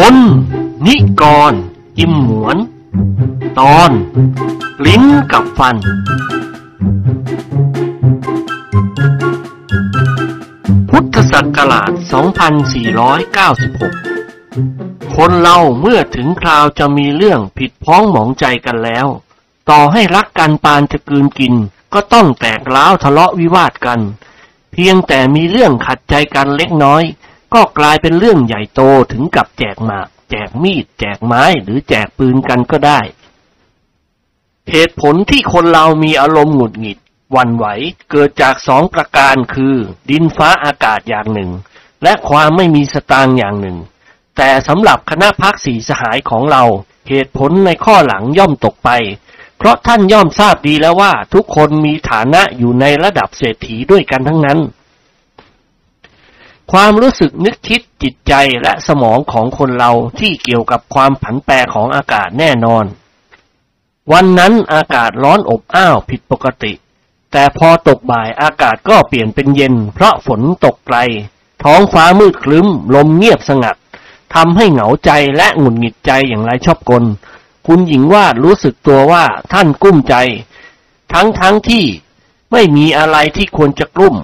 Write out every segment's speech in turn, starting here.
พลนิกร อิมหมวน ตอนลิ้นกับฟัน พุทธศักราช 2496 คนเราเมื่อถึงคราวจะมีเรื่องผิดพ้องหมองใจกันแล้ว ต่อให้รักกันปานจะกืนกิน ก็ต้องแตกร้าวทะเลาะวิวาทกัน เพียงแต่มีเรื่องขัดใจกันเล็กน้อย ก็กลายเป็นเรื่องใหญ่โตถึงกับแจกหมาก แจกมีด แจกไม้หรือแจกปืนกันก็ได้ เหตุผลที่คนเรามีอารมณ์หงุดหงิดวันไหวเกิดจากสองประการคือ ดินฟ้าอากาศอย่างหนึ่ง และความไม่มีสตางค์อย่างหนึ่ง แต่สำหรับคณะพักสีสหายของเรา เหตุผลในข้อหลังย่อมตกไป เพราะท่านย่อมทราบดีแล้วว่าทุกคนมีฐานะอยู่ในระดับเศรษฐีด้วยกันทั้งนั้น ความรู้สึกนึกคิดจิตใจและสมองของคนเราที่เกี่ยวกับความผันแปรของอากาศแน่นอน วันนั้นอากาศร้อนอบอ้าวผิดปกติ แต่พอตกบ่ายอากาศก็เปลี่ยนเป็นเย็น เพราะฝนตกไกล ท้องฟ้ามืดครึ้ม ลมเงียบสงัดทำให้เหงาใจและหงุดหงิดใจอย่างไรชอบกล คุณหญิงวาดรู้สึกตัวว่าท่านกุ้มใจ ทั้งทั้งที่ไม่มีอะไรที่ควรจะกลุ้ม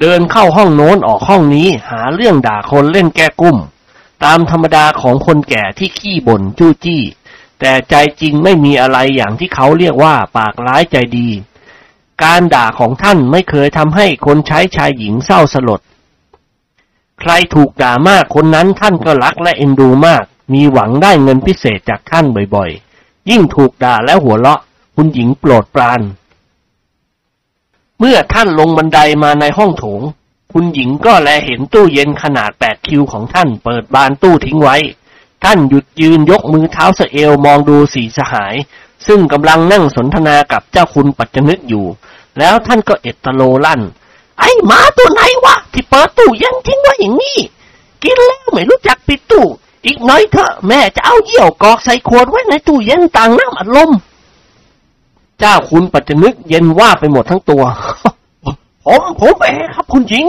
เดินเข้าห้องโน้นออกห้องนี้ หาเรื่องด่าคนเล่นแก้กุ้ม ตามธรรมดาของคนแก่ที่ขี้บ่นจู้จี้ แต่ใจจริงไม่มีอะไรอย่างที่เขาเรียกว่าปากร้ายใจดี การด่าของท่านไม่เคยทำให้คนใช้ชายหญิงเศร้าสลด ใครถูกด่ามากคนนั้นท่านก็รักและเอ็นดูมาก มีหวังได้เงินพิเศษจากท่านบ่อยๆ ยิ่งถูกด่าแล้วหัวเราะ คุณหญิงโปรดปราน เมื่อท่านลงบันไดมาในห้องโถง คุณหญิงก็แลเห็นตู้เย็นขนาดแปดคิวของท่านเปิดบานตู้ทิ้งไว้ ท่านหยุดยืนยกมือเท้าสะเอวมองดูสีสหาย ซึ่งกำลังนั่งสนทนากับเจ้าคุณปัจจนึกอยู่ แล้วท่านก็เอตโลลั่น ไอ้หมาตัวไหนวะที่เปิดตู้เย็นทิ้งไว้อย่างนี้ กินแล้วไม่รู้จักปิดตู้อีกน้อยเถอะแม่จะเอาเยี่ยวกอกใส่ขวดไว้ในตู้เย็นต่างน้ำอัดลม เจ้าคุณปัจจนึกเย็นว่าไปหมดทั้งตัว ผมผมเองครับ คุณหญิง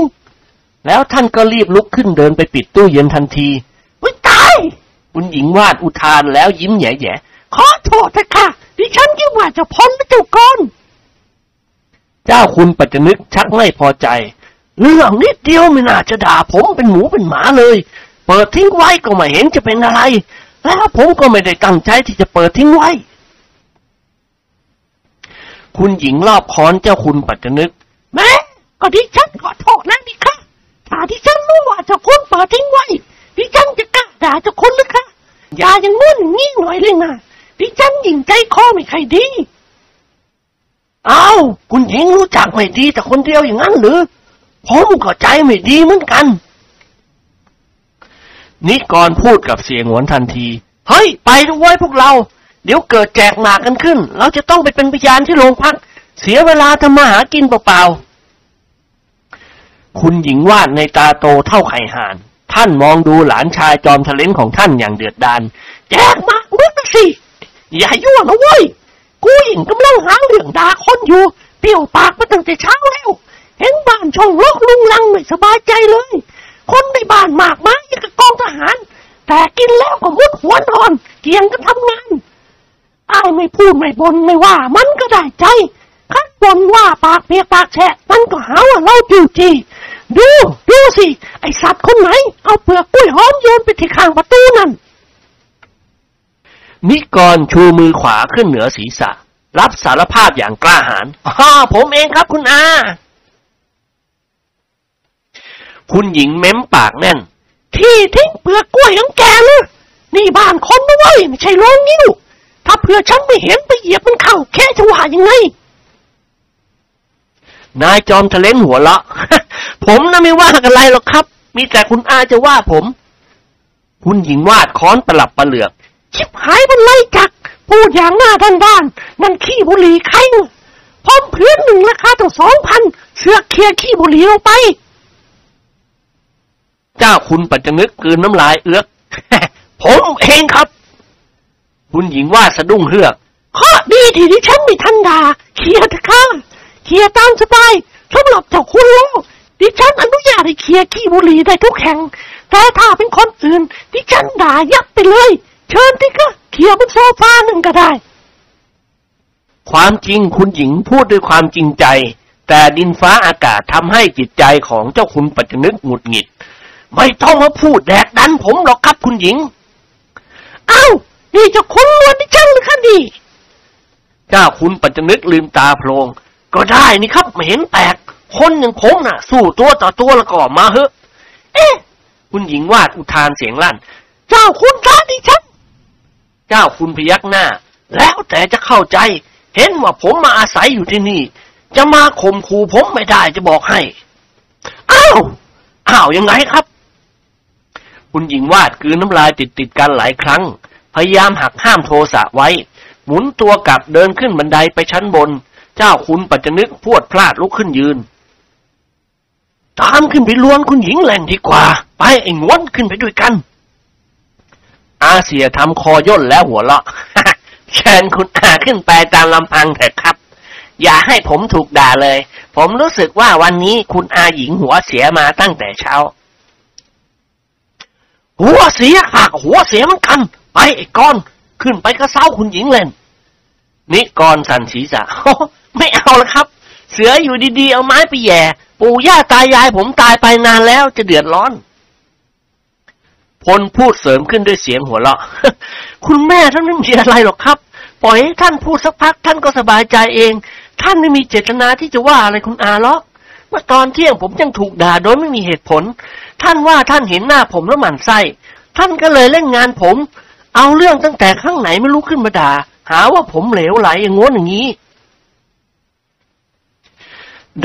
แล้วท่านก็รีบลุกขึ้นเดินไปปิดตู้เย็นทันทีวิตายคุณหญิงวาดอุทานแล้วยิ้มแย่ๆขอโทษเถอะค่ะดิฉันคิดว่าจะพ้นไปจ้าก่อนเจ้าคุณปัจจนึกชักไม่พอใจ เรื่องนิดเดียวไม่น่าจะด่าผมเป็นหมูเป็นหมาเลย เปิดทิ้งไว้ก็ไม่เห็นจะเป็นอะไร แล้วผมก็ไม่ได้ตั้งใจที่จะเปิดทิ้งไว้ คุณหญิงรอบค้อนเจ้าคุณปัจจนึก แม่ก็ดิฉันขอโทษนะดิค่ะถ้าดิฉันรู้ว่าเจ้าคุณเปิดทิ้งไว้ ดิฉันจะกล้าด่าเจ้าคุณหรือคะอย่าอย่างงู้นอย่างนี้หน่อยเลยนะดิฉันหญิงใจคอไม่ใครดี เอาคุณหญิงรู้จักไม่ดีแต่คนเดียวอย่างนั้นหรือ ผมก็ใจไม่ดีเหมือนกัน นิกรพูดกับเสียงหวนทันที เฮ้ย ไปด้วยพวกเรา เดี๋ยวเกิดแจกหมากกันขึ้น เราจะต้องไปเป็นพยานที่โรงพัก เสียเวลาทำมาหากินเปล่าๆ คุณหญิงวาดในตาโตเท่าไข่ห่าน ท่านมองดูหลานชายจอมทะเลนของท่านอย่างเดือดดาลแจกหมากมึกสิ อย่ายั่วนะเว้ย กูหญิงกำลังหาเรื่องด่าคนอยู่เปรี้ยวปากมาตั้งแต่เช้าแล้วเห็นบ้านช่องลกลุงลังไม่สบายใจเลย คนในบ้านมากมายอย่างกับกองทหาร แต่กินแล้วก็มุดหัวนอน เกี่ยงกันทำงาน ไอ้ายไม่พูดไม่บนไม่ว่า มันก็ได้ใจคัดบนว่าปากเปียกปากแฉะ มันก็หาว่าเราจู้จี้ดูดูสิ ไอสัตว์คนไหน เอาเปลือกกล้วยหอมโยนไปที่ข้างประตูนั่น นิกรชูมือขวาขึ้นเหนือศีรษะ รับสารภาพอย่างกล้าหาญอ๋อผมเองครับคุณอา คุณหญิงเม้มปากแน่น ที่ทิ้งเปลือกกล้วยของแกเลยนี่บ้านคนนะเว้ยไม่ใช่โรงนิ้ว ถ้าเผื่อฉันไม่เห็นไปเหยียบมันเข้า แค่จะว่ายังไง นายจอมทะเลนหัวเราะ ผมน่ะไม่ว่ากันไรหรอกครับ มีแต่คุณอาจะว่าผม คุณหญิงวาดค้อนประหลับประเหลือก ชิบหายมันไล่จัก พูดอย่างหน้าด้านด้านๆนั่นขี้บุหรี่ใครน่ะพร้อมเพื่อนหนึ่งราคาตั้งสองพันเสือกเคลียขี้บุหรี่ลงไป เจ้าคุณปัจจนึกกลืนน้ำลายเอื้อก ผมเองครับ คุณหญิงว่าสะดุ้งเฮือกข้อดีที่ดิฉันไม่ทันดาเคลียร์เถอะค่ะเคลียร์ตามสบายสำหรับเจ้าคุณแล้วดิฉันอนุญาตให้เคลียร์ขี้บุหรี่ได้ทุกแห่ง แต่ถ้าเป็นคนอื่นที่ฉันด่ายับไปเลย เชิญที่ก็เขี่ยบนโซฟาหนึ่งก็ได้ ความจริงคุณหญิงพูดด้วยความจริงใจ แต่ดินฟ้าอากาศทำให้จิตใจของเจ้าคุณปัจจนึกหงุดหงิด ไม่ต้องมาพูดแดกดันผมหรอกครับคุณหญิง เอ้า นี่จะคุณลวนที่ฉันหรือคะนี่เจ้าคุณปัจจนึกลืมตาโพลงก็ได้นี่ครับไม่เห็นแปลกคนอย่างผมน่ะ สู้ตัวต่อตัวแล้วก็มาเถอะ เอ๊ะ คุณหญิงวาดอุทานเสียงลั่น เจ้าคุณท้าดิฉันเจ้าคุณพยักหน้า แล้วแต่จะเข้าใจ เห็นว่าผมมาอาศัยอยู่ที่นี่ จะมาข่มขู่ผมไม่ได้จะบอกให้ อ้าวอ้าวยังไงครับ คุณหญิงวาดกลืนน้ำลายติดติดกันหลายครั้ง พยายามหักห้ามโทสะไว้ หมุนตัวกลับเดินขึ้นบันไดไปชั้นบน เจ้าคุณปัจจนึกพวดพลาดลุกขึ้นยืน ตามขึ้นไปลวนคุณหญิงแหล่งดีกว่า ไปไอ้งวนขึ้นไปด้วยกัน อาเสียทำคอย่นแล้วหัวเราะเชิญคุณอาขึ้นไปตามลำพังเถอะครับ อย่าให้ผมถูกด่าเลย ผมรู้สึกว่าวันนี้คุณอาหญิงหัวเสียมาตั้งแต่เช้า หัวเสียหากหัวเสียมือนกัน ไปไอ้กอน ขึ้นไปกระเซ้าคุณหญิงเล่นนิกรสันศีรษะไม่เอาละครับ เสืออยู่ดีๆ เอาไม้ไปแย่ ปู่ย่าตายายผมตายไปนานแล้วจะเดือดร้อน พลพูดเสริมขึ้นด้วยเสียงหัวเราะ คุณแม่ท่านไม่มีอะไรหรอกครับ ปล่อยให้ท่านพูดสักพัก ท่านก็สบายใจเอง ท่านไม่มีเจตนาที่จะว่าอะไรคุณอาหรอกเมื่อตอนเที่ยงผมยังถูกด่าโดยไม่มีเหตุผล ท่านว่าท่านเห็นหน้าผมแล้วหมั่นไส้ ท่านก็เลยเล่นงานผม เอาเรื่องตั้งแต่ครั้งไหนไม่รู้ขึ้นมาด่า หาว่าผมเหลวไหลอย่างงั้นอย่างนี้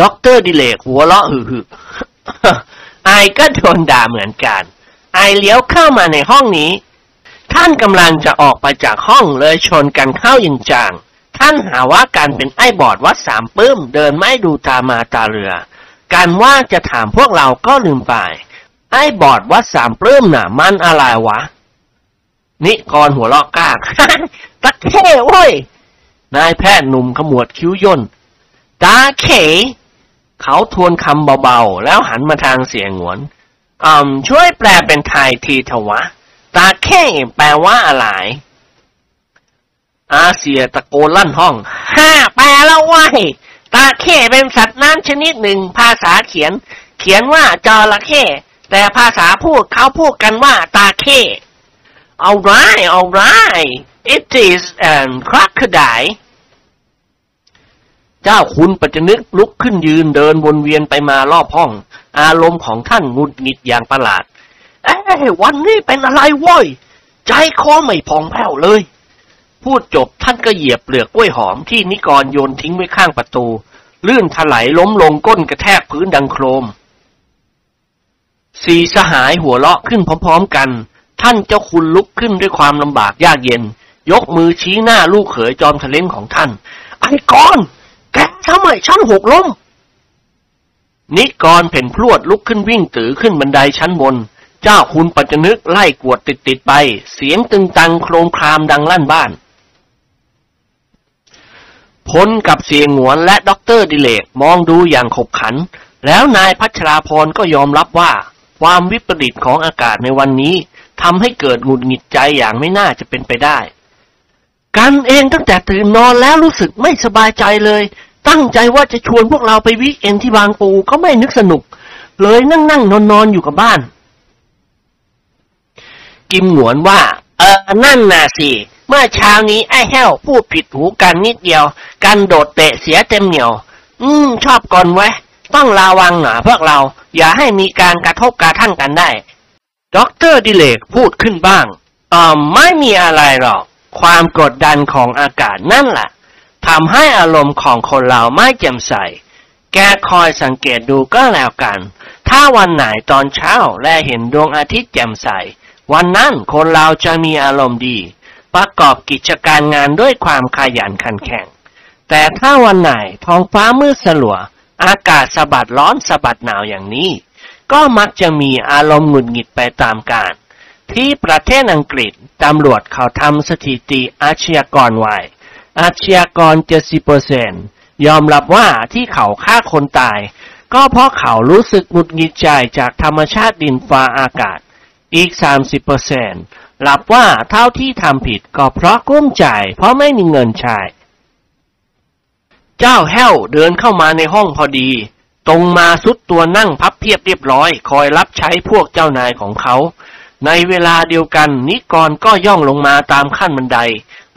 ด็อกเตอร์ดิเลกหัวเราะหึๆ I ก็โดนด่าเหมือนกัน I เลี้ยวเข้ามาในห้องนี้ ท่านกำลังจะออกไปจากห้องเลยชนกันเข้าอย่างจัง ท่านหาว่าการเป็นไอ้บอดวัดสามปื้ม เดินไม่ดูตามาตาเรือ การว่าจะถามพวกเราก็ลืมไป ไอ้บอดวัดสามปลื้มน่ะ มันอะไรวะ นิกรหัวลอกกาตะเท่เว้ย นายแพทย์หนุ่มขมวดคิ้วย่นตาเขเขาทวนคำเบาๆ แล้วหันมาทางเสียงหวนอืมช่วยแปลเป็นไทยทีเถอะวะ ตาเข่แปลว่าอะไรอาเซียตะโกนลั่นห้องฮ่าแปลแล้วว้ยตาเข้เป็นสัตว์น้ำชนิดหนึ่ง ภาษาเขียน เขียนว่าจระเข้แต่ภาษาพูดเขาพูดกันว่าตาเข้ alright alright it is an crocodile เจ้าคุณปัจจนึกลุกขึ้นยืนเดินวนเวียนไปมารอบห้อง อารมณ์ของท่านงุดหงิดอย่างประหลาด เอ้วันนี้เป็นอะไรว้ย ใจคอไม่พองแผ้วเลย พูดจบท่านก็เหยียบเปลือกกล้วยหอมที่นิกรโยนทิ้งไว้ข้างประตู ลื่นถลายล้มลงก้นกระแทกพื้นดังโครม สีสหายหัวเราะขึ้นพร้อมๆกัน ท่านเจ้าคุณลุกขึ้นด้วยความลำบากยากเย็น ยกมือชี้หน้าลูกเขยจอมทะเลนของท่าน ไอ้กอน แกทำไมฉันหกล้ม นิกรเผ่นพรวดลุกขึ้นวิ่งตื๋อขึ้นบันไดชั้นบน เจ้าคุณปัจจนึกไล่กวดติดๆไป เสียงตึงตังโครมครามดังลั่นบ้านพลกับเสี่ยหงวนและด็อกเตอร์ดิเลกมองดูอย่างขบขัน แล้วนายพัชราพรก็ยอมรับว่า ความวิปริตของอากาศในวันนี้ ทำให้เกิดหงุดหงิดใจอย่างไม่น่าจะเป็นไปได้ กันเองตั้งแต่ตื่นนอนแล้วรู้สึกไม่สบายใจเลย ตั้งใจว่าจะชวนพวกเราไปวิกเอนที่บางปูก็ไม่นึกสนุก เลยนั่งนั่งนอนนอนอยู่กับบ้าน กิมหนวนว่า เออนั่นน่ะสิเมื่อเช้านี้ไอ้แห้วพูดผิดหูกันนิดเดียว กันโดดเตะเสียเต็มเหนียว อืม ชอบก่อนไว้ ต้องระวังหน่อยพวกเรา อย่าให้มีการกระทบกระทั่งกันได้ ด็อกเตอร์ดิเลกพูดขึ้นบ้างอ่าไม่มีอะไรหรอก ความกดดันของอากาศนั่นแหละทำให้อารมณ์ของคนเราไม่แจ่มใส แกคอยสังเกตดูก็แล้วกัน ถ้าวันไหนตอนเช้าแลเห็นดวงอาทิตย์แจ่มใส วันนั้นคนเราจะมีอารมณ์ดี ประกอบกิจการงานด้วยความขยันขันแข็ง แต่ถ้าวันไหนท้องฟ้ามืดสลัว อากาศสะบัดร้อนสะบัดหนาวอย่างนี้ ก็มักจะมีอารมณ์หงุดหงิดไปตามกาลที่ประเทศอังกฤษตำรวจเขาทำสถิติอาชญากรไว้อาชญากร 70%ยอมรับว่าที่เขาฆ่าคนตาย ก็เพราะเขารู้สึกหงุดหงิดใจจากธรรมชาติดินฟ้าอากาศ อีกสามสิบเปอร์เซนหลับว่าเท่าที่ทำผิดก็เพราะกุ้มใจเพราะไม่มีเงินใช้ เจ้าแห้วเดินเข้ามาในห้องพอดี ตรงมาสุดตัวนั่งพับเพียบเรียบร้อย คอยรับใช้พวกเจ้านายของเขา ในเวลาเดียวกันนิกรก็ย่องลงมาตามขั้นบันได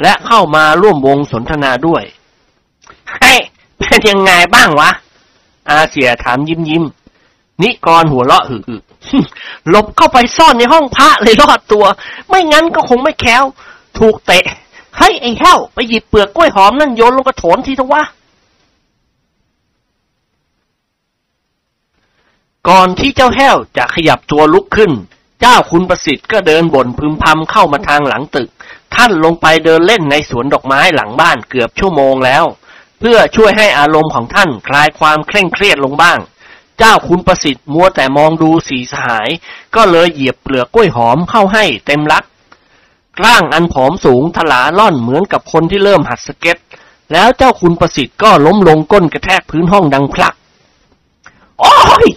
และเข้ามาร่วมวงสนทนาด้วยเฮ้ยเป็นยังไงบ้างวะ อาเสียถามยิ้มยิ้มนิกรหัวเราะหึหึหลบเข้าไปซ่อนในห้องพระเลยรอดตัว ไม่งั้นก็คงไม่แค้ว ถูกเตะให้ไอ้แห้วไปหยิบเปลือกกล้วยหอมนั่นโยนลงกระโถนทีเถอะวะ ก่อนที่เจ้าแห้วจะขยับตัวลุกขึ้น เจ้าคุณประสิทธิ์ก็เดินบ่นพึมพำเข้ามาทางหลังตึก ท่านลงไปเดินเล่นในสวนดอกไม้หลังบ้านเกือบชั่วโมงแล้ว เพื่อช่วยให้อารมณ์ของท่านคลายความเคร่งเครียดลงบ้าง เจ้าคุณประสิทธิ์มัวแต่มองดูสีสหาย ก็เลยเหยียบเปลือกกล้วยหอมเข้าให้เต็มลักร่างอันผอมสูงทลาล่อนเหมือนกับคนที่เริ่มหัดสเก็ต แล้วเจ้าคุณประสิทธิ์ก็ล้มลงก้นกระแทกพื้นห้องดังพลัก โอ้ย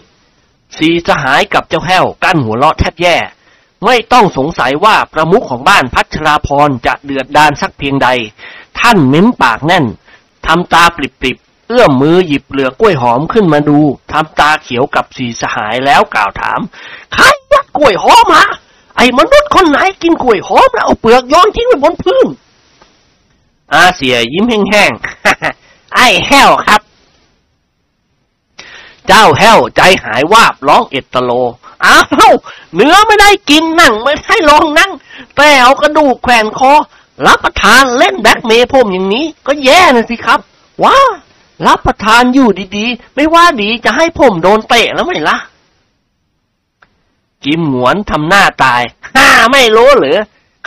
สีสหายกับเจ้าแห้วกั้นหัวเราะแทบแย่ ไม่ต้องสงสัยว่าประมุขของบ้านพัชราพรจะเดือดดานสักเพียงใด ท่านเม้มปากแน่นทำตาปริบๆ เอื้อมมือหยิบเปลือกกล้วยหอมขึ้นมาดูทำตาเขียวกับสีสหายแล้วกล่าวถามใครยัดกล้วยหอมมาไอ้มนุษย์คนไหนกินกล้วยหอมแล้วเอาเปลือกย้อนทิ้งไว้บนพื้นอาเสียยิ้มแห้งๆไอ้แห้วครับ เจ้าแห้วใจหายวาบร้องเอตโล อ้าวเนื้อไม่ได้กินนั่งไม่ได้ลองนั่ง แต่เอากระดูกแขวนคอ รับประทานเล่นแบ็กเมย์ผมอย่างนี้ ก็แย่นะสิครับ ว้า รับประทานอยู่ดีๆ ไม่ว่าดีจะให้ผมโดนเตะแล้วไหมล่ะ จิมหมวนทำหน้าตาย ข้าไม่รู้หรือ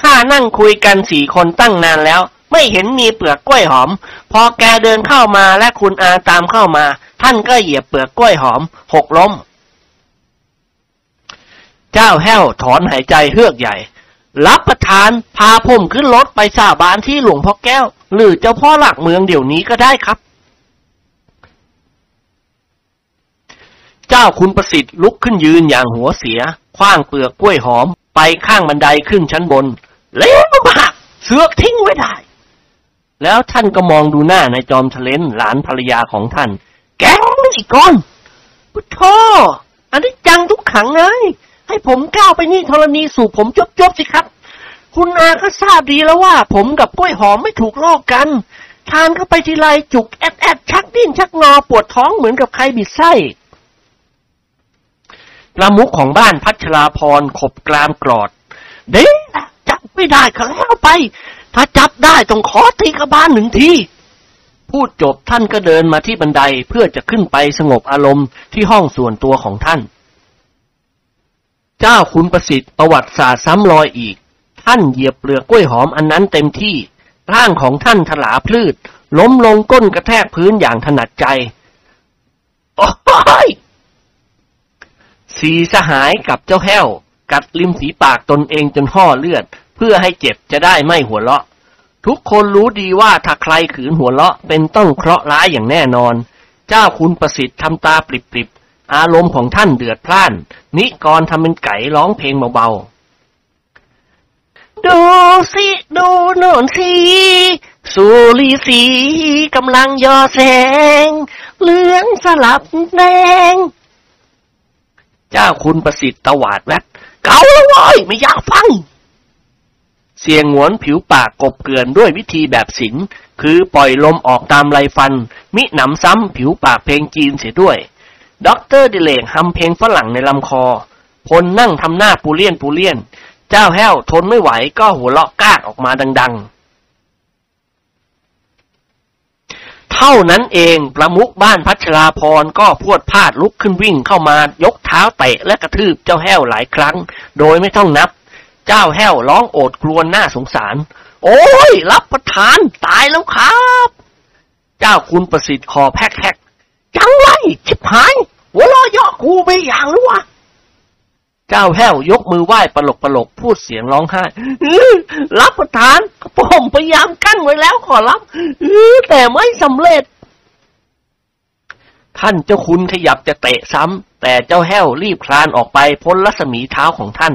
ข้านั่งคุยกันสี่คนตั้งนานแล้ว ไม่เห็นมีเปลือกกล้วยหอม พอแกเดินเข้ามาและคุณอาตามเข้ามา ท่านก็เหยียบเปลือกกล้วยหอม หกล้ม เจ้าแห้วถอนหายใจเฮือกใหญ่ รับประทานพาผมขึ้นรถไปสาบานที่หลวงพ่อแก้ว หรือเจ้าพ่อหลักเมืองเดี๋ยวนี้ก็ได้ครับ เจ้าคุณประสิทธิ์ลุกขึ้นยืนอย่างหัวเสียคว้างเปลือกกล้วยหอม ไปข้างบันไดขึ้นชั้นบน เล้วมากเสือกทิ้งไว้ได้ แล้วท่านก็มองดูหน้าในจอมทะเลนหลานภรรยาของท่าน แกมันอีกก้อนพุทโธอันนี้จังทุกขังเลยให้ผมก้าวไปนี่ธรณีสู่ผมจบจบๆสิครับ คุณอาก็ทราบดีแล้วว่า ผมกับกล้วยหอมไม่ถูกลอกกัน ทานเข้าไปทีไรจุกแอดแอดชักดิ้นชักงอปวดท้องเหมือนกับใครบิดไส้ประมุขของบ้านพัชราพรขบกรามกรอด เด้จับไม่ได้ก็แล้วไป ถ้าจับได้ต้องขอตีกระบาลหนึ่งทีพูดจบท่านก็เดินมาที่บันไดเพื่อจะขึ้นไปสงบอารมณ์ที่ห้องส่วนตัวของท่าน เจ้าคุณประสิทธิ์ประวัติศาสตร์ซ้ำรอยอีก ท่านเหยียบเปลือกกล้วยหอมอันนั้นเต็มที่ ร่างของท่านถลาพลืด ล้มลงก้นกระแทกพื้นอย่างถนัดใจโอ้ยสีสหายกับเจ้าแห้ว กัดริมฝีปากตนเองจนห่อเลือด เพื่อให้เจ็บจะได้ไม่หัวเราะ ทุกคนรู้ดีว่าถ้าใครขืนหัวเราะเป็นต้องเคราะห์ร้ายอย่างแน่นอน เจ้าคุณประสิทธิ์ทำตาปริบๆ อารมณ์ของท่านเดือดพล่าน นิกรทำเป็นไก่ร้องเพลงเบาๆ ดูสิดูโน่นสิสุรีสีกำลังย่อแสง เหลืองสลับแดง เจ้าคุณประสิทธิ์ตวาดแวดเก่าแล้วเว้ยไม่อยากฟัง เสี่ยหงวนผิวปากกลบเกลื่อนด้วยวิธีแบบศิลป์คือปล่อยลมออกตามไรฟัน มิหนำซ้ำผิวปากเพลงจีนเสียด้วยด็อกเตอร์ดิเลกฮัมเพลงฝรั่งในลำคอ พลนั่งทำหน้าปูเลี่ยนปูเลี่ยน เจ้าแห้วทนไม่ไหวก็หัวเราะก๊ากออกมาดัง ๆ เท่านั้นเองประมุขบ้านพัชราพรก็พรวดพราดลุกขึ้นวิ่งเข้ามายกเท้าเตะและกระทืบเจ้าแห้วหลายครั้ง โดยไม่ต้องนับ เจ้าแห้วร้องโอดครวญหน้าสงสาร โอ้ย รับประทานตายแล้วครับ เจ้าคุณประสิทธิ์คอแพกแกจังไรชิบหายหัวเรอยาะกูไปอย่างหรือวะเจ้าแห้วยกมือไหว้ปลกปลกพูดเสียงร้องไห้รับประทานผมพยายามกั้นไว้แล้วขอรับแต่ไม่สำเร็จ ท่านเจ้าคุณขยับจะเตะซ้ำแต่เจ้าแห้วรีบคลานออกไปพ้นรัศมีเท้าของท่าน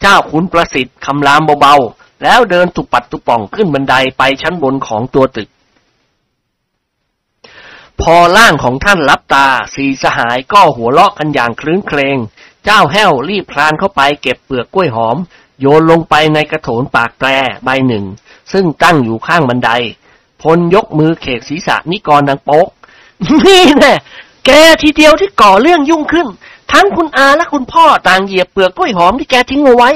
เจ้าคุณประสิทธิ์คำรามเบาๆ แล้วเดินตุปัดตุป่องขึ้นบันไดไปชั้นบนของตัวตึก พอร่างของท่านรับตาสีสหายก็หัวเราะกันอย่างคลื้นเครงเจ้าแห้วรีบพลานเข้าไปเก็บเปลือกกล้วยหอม โยนลงไปในกระโถนปากแตรใบหนึ่ง ซึ่งตั้งอยู่ข้างบันได พลยกมือเขกศีรษะนิกรดังโป๊กนี่แน่แกทีเดียวที่ก่อเรื่องยุ่งขึ้น ทั้งคุณอาและคุณพ่อต่างเหยียบเปลือกกล้วยหอมที่แกทิ้งเอาไว้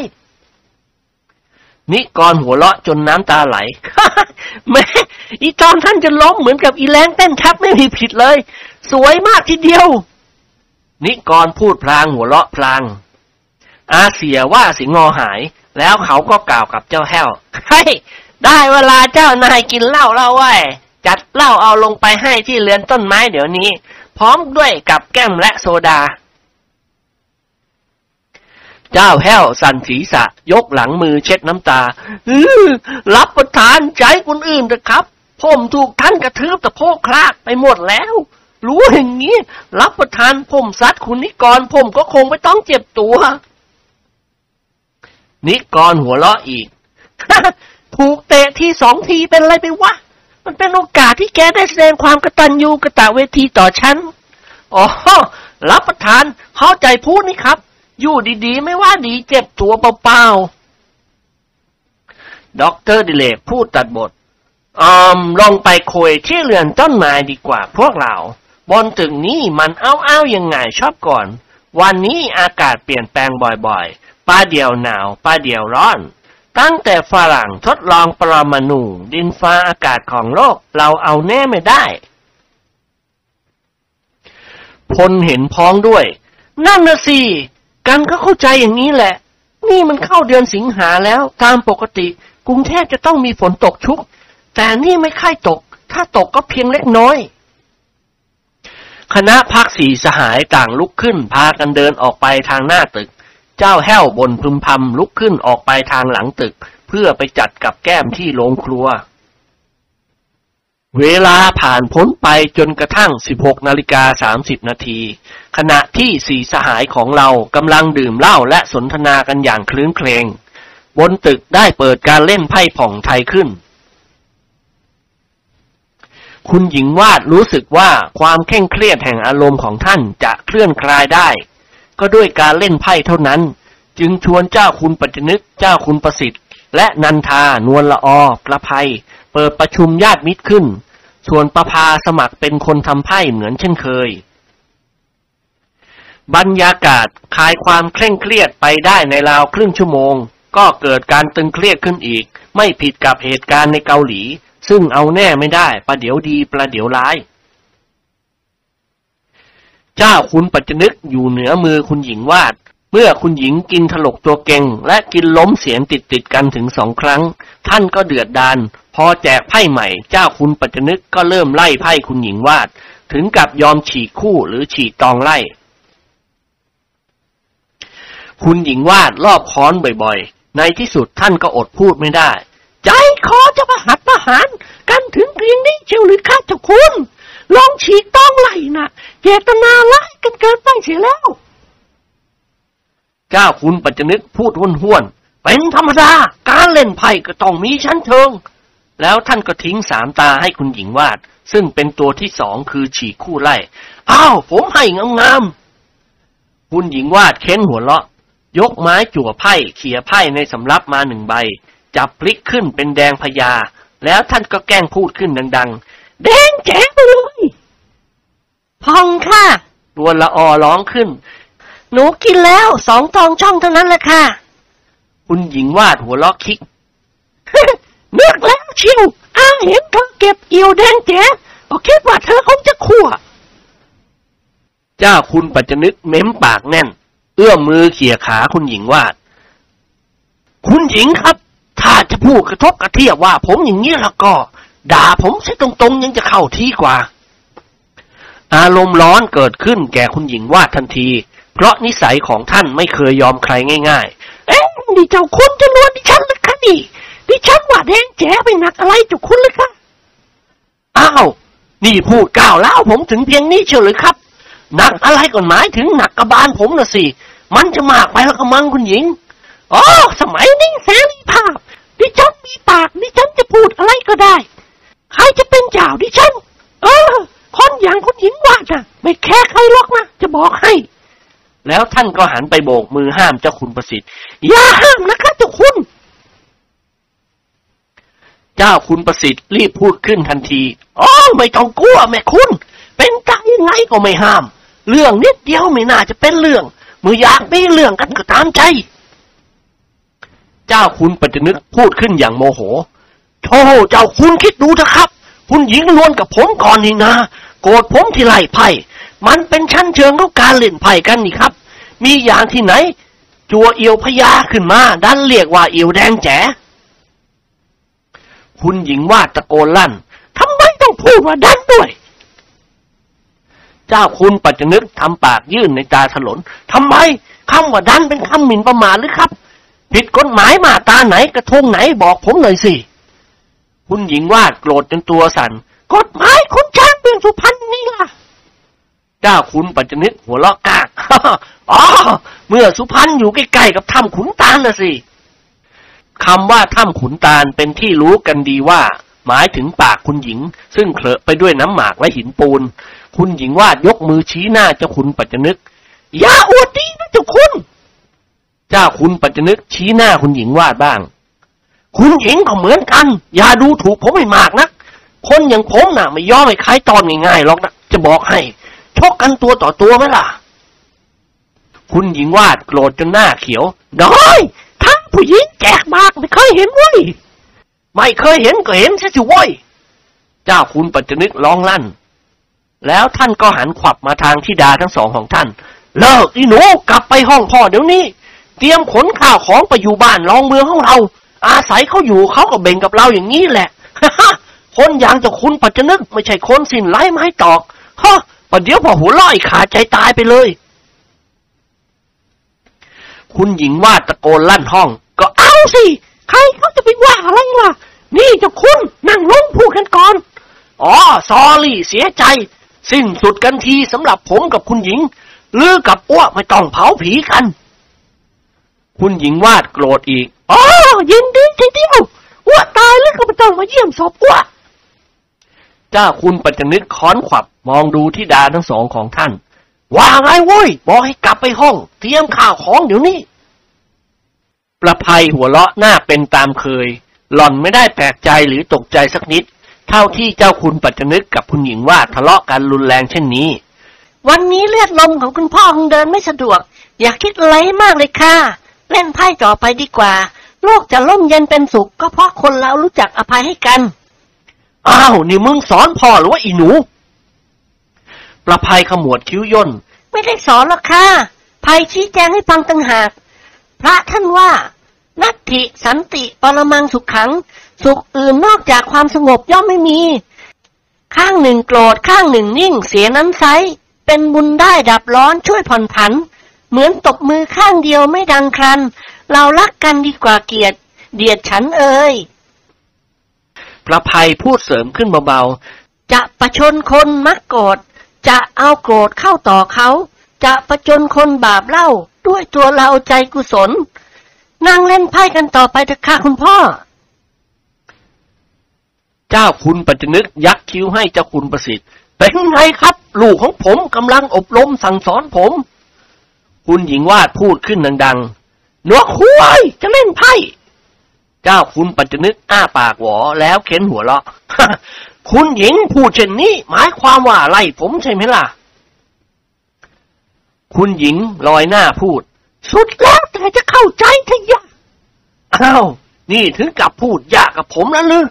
นิกรหัวเราะจนน้ำตาไหล แม่อีตอนท่านจะล้มเหมือนกับอีแรงเต้นชักไม่มีผิดเลย สวยมากทีเดียว นิกรพูดพลางหัวเราะพลาง อาเสียว่าสิงอหาย แล้วเขาก็กล่าวกับเจ้าแห้วเฮ้ยได้เวลาเจ้านายกินเหล้าแล้วเว้ยจัดเหล้าเอาลงไปให้ที่เรือนต้นไม้เดี๋ยวนี้ พร้อมด้วยกับแก้มและโซดา เจ้าแห้วสั่นศีรษะ ยกหลังมือเช็ดน้ำตาออรับประทานใจคนอื่นเถอะครับ ผมถูกท่านกระทืบตะโพกคลากไปหมดแล้ว รู้อย่างนี้ รับประทานผมซัดคุณนิกรผมก็คงไม่ต้องเจ็บตัว นิกรหัวเราะอีก ถูกเตะทีสองทีเป็นอะไรไปวะ มันเป็นโอกาสที่แกได้แสดงความกระตัญญูกระตเวทีต่อฉัน อ๋อ รับประทานเข้าใจพูดนี่ครับ อยู่ดีๆ ไม่ว่าดีเจ็บตัวเปล่าๆด็อกเตอร์ดิเลกพูดตัดบทอืมลงไปคุยที่เรือนต้นไม้ดีกว่าพวกเรา บนตึกนี้มันอ้าวๆยังไงชอบก่อน วันนี้อากาศเปลี่ยนแปลงบ่อยๆป้าเดียวหนาวป้าเดียวร้อน ตั้งแต่ฝรั่งทดลองปรมาณูดินฟ้าอากาศของโลกเราเอาแน่ไม่ได้พลเห็นพ้องด้วย นั่นนะสิ กันก็เข้าใจอย่างนี้แหละ นี่มันเข้าเดือนสิงหาแล้ว ตามปกติ กรุงเทพจะต้องมีฝนตกชุก แต่นี่ไม่ค่อยตก ถ้าตกก็เพียงเล็กน้อย คณะพักสีสหายต่างลุกขึ้น พากันเดินออกไปทางหน้าตึก เจ้าแห้วบนพึมพำลุกขึ้นออกไปทางหลังตึก เพื่อไปจัดกับแก้มที่โรงครัว เวลาผ่านพ้นไปจนกระทั่ง 16นาฬิกา30 นาที ขณะที่สี่สหายของเรากำลังดื่มเหล้าและสนทนากันอย่างคลื้นเครง บนตึกได้เปิดการเล่นไพ่ผ่องไทยขึ้น คุณหญิงวาดรู้สึกว่าความเคร่งเครียดแห่งอารมณ์ของท่านจะเคลื่อนคลายได้ ก็ด้วยการเล่นไพ่เท่านั้น จึงชวนเจ้าคุณปัจจนึกเจ้าคุณประสิทธิ์ และนันทานวลละออประภัย เปิดประชุมญาติมิตรขึ้น ส่วนประพาสมัครเป็นคนทำไพ่เหมือนเช่นเคย บรรยากาศคลายความเคร่งเครียดไปได้ในราวครึ่งชั่วโมง ก็เกิดการตึงเครียดขึ้นอีก ไม่ผิดกับเหตุการณ์ในเกาหลี ซึ่งเอาแน่ไม่ได้ประเดี๋ยวดีประเดี๋ยวร้าย เจ้าคุณปัจจนึกอยู่เหนือมือคุณหญิงวาดเมื่อคุณหญิงกินถลกตัวเก่ง และกินล้มเสียงติดติดกันถึงสองครั้ง ท่านก็เดือดดาน อแจกไพ่ใหม่เจ้าคุณปัจจนึกก็เริ่มไล่ไพ่คุณหญิงวาด ถึงกับยอมฉีกคู่หรือฉีกตองไล่ คุณหญิงวาดรอบค้อนบ่อยๆ ในที่สุดท่านก็อดพูดไม่ได้ ใจคอจะประหัตประหาร กันถึงเพียงนี้เชียวหรือข้าเจ้าคุณลองฉีกต้องไหลนะเจตนาร้ายกันเกินไปเสียแล้ว เจ้าคุณปัจจนึกพูดห้วนๆเป็นธรรมดา การเล่นไพ่ก็ต้องมีชั้นเชิง แล้วท่านก็ทิ้งสามตาให้คุณหญิงวาด ซึ่งเป็นตัวที่สองคือฉีกคู่ไล่อ้าวผมให้งามๆคุณหญิงวาดเค้นหัวเราะ ยกไม้จั่วไพ่เขี่ยไพ่ในสำรับมาหนึ่งใบ จับพลิกขึ้นเป็นแดงพญา แล้วท่านก็แกล้งพูดขึ้นดัง ๆ แดงแจ๋ไปเลยพองค่ะตัวละออร้องขึ้น หนูกินแล้วสองตองช่องเท่านั้นแหละค่ะ คุณหญิงวาดหัวเราะคิก นึกแล้วเชิวอ้าเห็นเธอเก็บเอียวแดงแจ๋ก็คิดว่าเธอคงจะขั่วเจ้าคุณปัจจนึกเม้มปากแน่น เอื้อมมือเขี่ยขาคุณหญิงวาด คุณหญิงครับ ถ้าจะพูดกระทบกระเทียบว่า ผมอย่างนี้แล้วก็ ด่าผมซะตรงๆ ยังจะเข้าที่กว่า อารมณ์ร้อนเกิดขึ้นแก่คุณหญิงวาดทันที เพราะนิสัยของท่านไม่เคยยอมใครง่ายเอ๊ะนี่เจ้าคุณจะลวนดิฉันหรือคะนี่ ดิฉันว่าแดงแจ๋ไปหนักอะไรเจ้าคุณเลยคะๆอ้าว นี่พูดก้าวเล่าวผมถึงเพียงนี้เชียวหรือครับ หนักอะไรก่อนหมายถึงหนักกระบาลผมนะสิ มันจะมากไปแล้วกระมังคุณหญิงอ๋อสมัยนี้แสรีภาพ ดิฉันมีปาก ดิฉันจะพูดอะไรก็ได้ ใครจะเป็นเจ้าดิฉัน เออ คนอย่างคุณหญิงวาดนะไม่แค่ใครหรอกนะจะบอกให้ แล้วท่านก็หันไปโบกมือห้ามเจ้าคุณประสิทธิ์ อย่าห้ามนะคะเจ้าคุณ เจ้าคุณประสิทธิ์รีบพูดขึ้นทันที อ๋อ ไม่ต้องกลัวแม่คุณ เป็นตายยังไงก็ไม่ห้าม เรื่องนิดเดียวไม่น่าจะเป็นเรื่อง เมื่ออยากมีเรื่องกันก็ตามใจ เจ้าคุณปัจจนึกพูดขึ้นอย่างโมโหโธ่เจ้าคุณคิดดูเถอะครับ คุณหญิงล้วนกับผมก่อนนี่นะ โกรธผมที่ไล่ไพ่ มันเป็นชั้นเชิงของการเล่นไพ่กันนี่ครับ มีอย่างที่ไหน จัวเอียวพญาขึ้นมา ดันเรียกว่าเอียวแดงแจ๋ คุณหญิงวาดตะโกนลั่นทำไมต้องพูดว่าดันด้วย เจ้าคุณปัจจนึกทำปากยื่นในตาถลนทำไมคำว่าดันเป็นคำหมิ่นประมาทหรือครับ ผิดกฎหมายมาตาไหนกระทงไหนบอกผมหน่อยสิ คุณหญิงวาดโกรธจนตัวสั่นกฎหมายคุณช้างเมืองสุพรรณนี่ล่ะ เจ้าคุณปัจจนึกหัวเราะกากอ๋อเมื่อสุพรรณอยู่ใกล้ๆกับถ้ำขุนตาลน่ะสิ คำว่าถ้ำขุนตาลเป็นที่รู้กันดีว่า หมายถึงปากคุณหญิง ซึ่งเคลอะไปด้วยน้ำหมากและหินปูน คุณหญิงวาดยกมือชี้หน้าเจ้าคุณปัจจนึกอย่าอวดดีนะเจ้าคุณ เจ้าคุณปัจจนึกชี้หน้าคุณหญิงวาดบ้าง คุณหญิงก็เหมือนกัน อย่าดูถูกผมให้มากนะคนอย่างผมน่ะ ไม่ย่อมให้ใครตอนง่ายๆหรอกนะจะบอกให้ชกกันตัวต่อตัวไหมล่ะ คุณหญิงวาดโกรธจนหน้าเขียว น้อย ผู้หญิงแจกมากไม่เคยเห็นเว้ย ไม่เคยเห็นก็เห็นซะสิเว้ย เจ้าคุณปัจจนึกร้องลั่น แล้วท่านก็หันขวับมาทางทิดาทั้งสองของท่าน เลิกอีหนูกลับไปห้องพ่อเดี๋ยวนี้ เตรียมขนข้าวของไปอยู่บ้านรองเมืองของเรา อาศัยเขาอยู่เขาก็เบ่งกับเราอย่างนี้แหละคนอย่างเจ้าคุณปัจจนึกไม่ใช่คนสิ้นไร้ไม้ตอกฮะประเดี๋ยวพอหัวเร้อยขาดใจตายไปเลย คุณหญิงวาดตะโกนลั่นห้อง ก็เอาสิ ใครเขาจะไปว่าอะไรล่ะ นี่เจ้าคุณนั่งลงพูดกันก่อน อ๋อซอรี่เสียใจ สิ้นสุดกันทีสำหรับผมกับคุณหญิงลือกับอ้วไม่ต้องเผาผีกัน คุณหญิงวาดโกรธอีกอ๋อยินดีทีเดียวอ้วตายแล้วก็ไม่ต้องมาเยี่ยมศพอ้วเจ้าคุณปัจจนึกค้อนขวับมองดูทิดาทั้งสองของท่าน ว่าไงเว้ยบอกให้กลับไปห้อง เตรียมข้าวของเดี๋ยวนี้ ประภัยหัวเราะหน้าเป็นตามเคย หล่อนไม่ได้แปลกใจหรือตกใจสักนิด เท่าที่เจ้าคุณปัจจนึกกับคุณหญิงว่าทะเลาะกันรุนแรงเช่นนี้ วันนี้เลือดลมของคุณพ่อคงเดินไม่สะดวก อย่าคิดอะไรมากเลยค่ะ เล่นไพ่ต่อไปดีกว่า โลกจะล่มเย็นเป็นสุข ก็เพราะคนเรารู้จักอภัยให้กัน อ้าวนี่มึงสอนพ่อหรือว่าอีหนู ประภัยขมวดคิ้วย่น ไม่ได้สอนหรอกค่ะภัยชี้แจงให้ฟังต่างหาก พระท่านว่านัตถิสันติปรมังสุขขัง สุขอื่นนอกจากความสงบย่อมไม่มี ข้างหนึ่งโกรธข้างหนึ่งนิ่งเสียนั้นไซเป็นบุญได้ดับร้อนช่วยผ่อนผัน เหมือนตบมือข้างเดียวไม่ดังครัน เรารักกันดีกว่าเกลียดเดียดฉันเอ่ยประภัยพูดเสริมขึ้นเบาจะประชนคนมักโกรธ จะเอาโกรธเข้าต่อเขา จะประจนคนบาปเล่าด้วยตัวเราใจกุศล นั่งเล่นไพ่กันต่อไปเถอะค่ะคุณพ่อ เจ้าคุณปัจจนึกยักคิ้วให้เจ้าคุณประสิทธิ์ เป็นไงครับ ลูกของผมกำลังอบรมสั่งสอนผม คุณหญิงวาดพูดขึ้นดังหนวกคุยจะเล่นไพ่ เจ้าคุณปัจจนึกอ้าปากหวอแล้วเค้นหัวเราะ คุณหญิงพูดเช่นนี้หมายความว่าอะไรผมใช่ไหมล่ะ คุณหญิงลอยหน้าพูด สุดแล้วแต่จะเข้าใจทยะอ้าวนี่ถึงกับพูดยากกับผมแล้วหรือ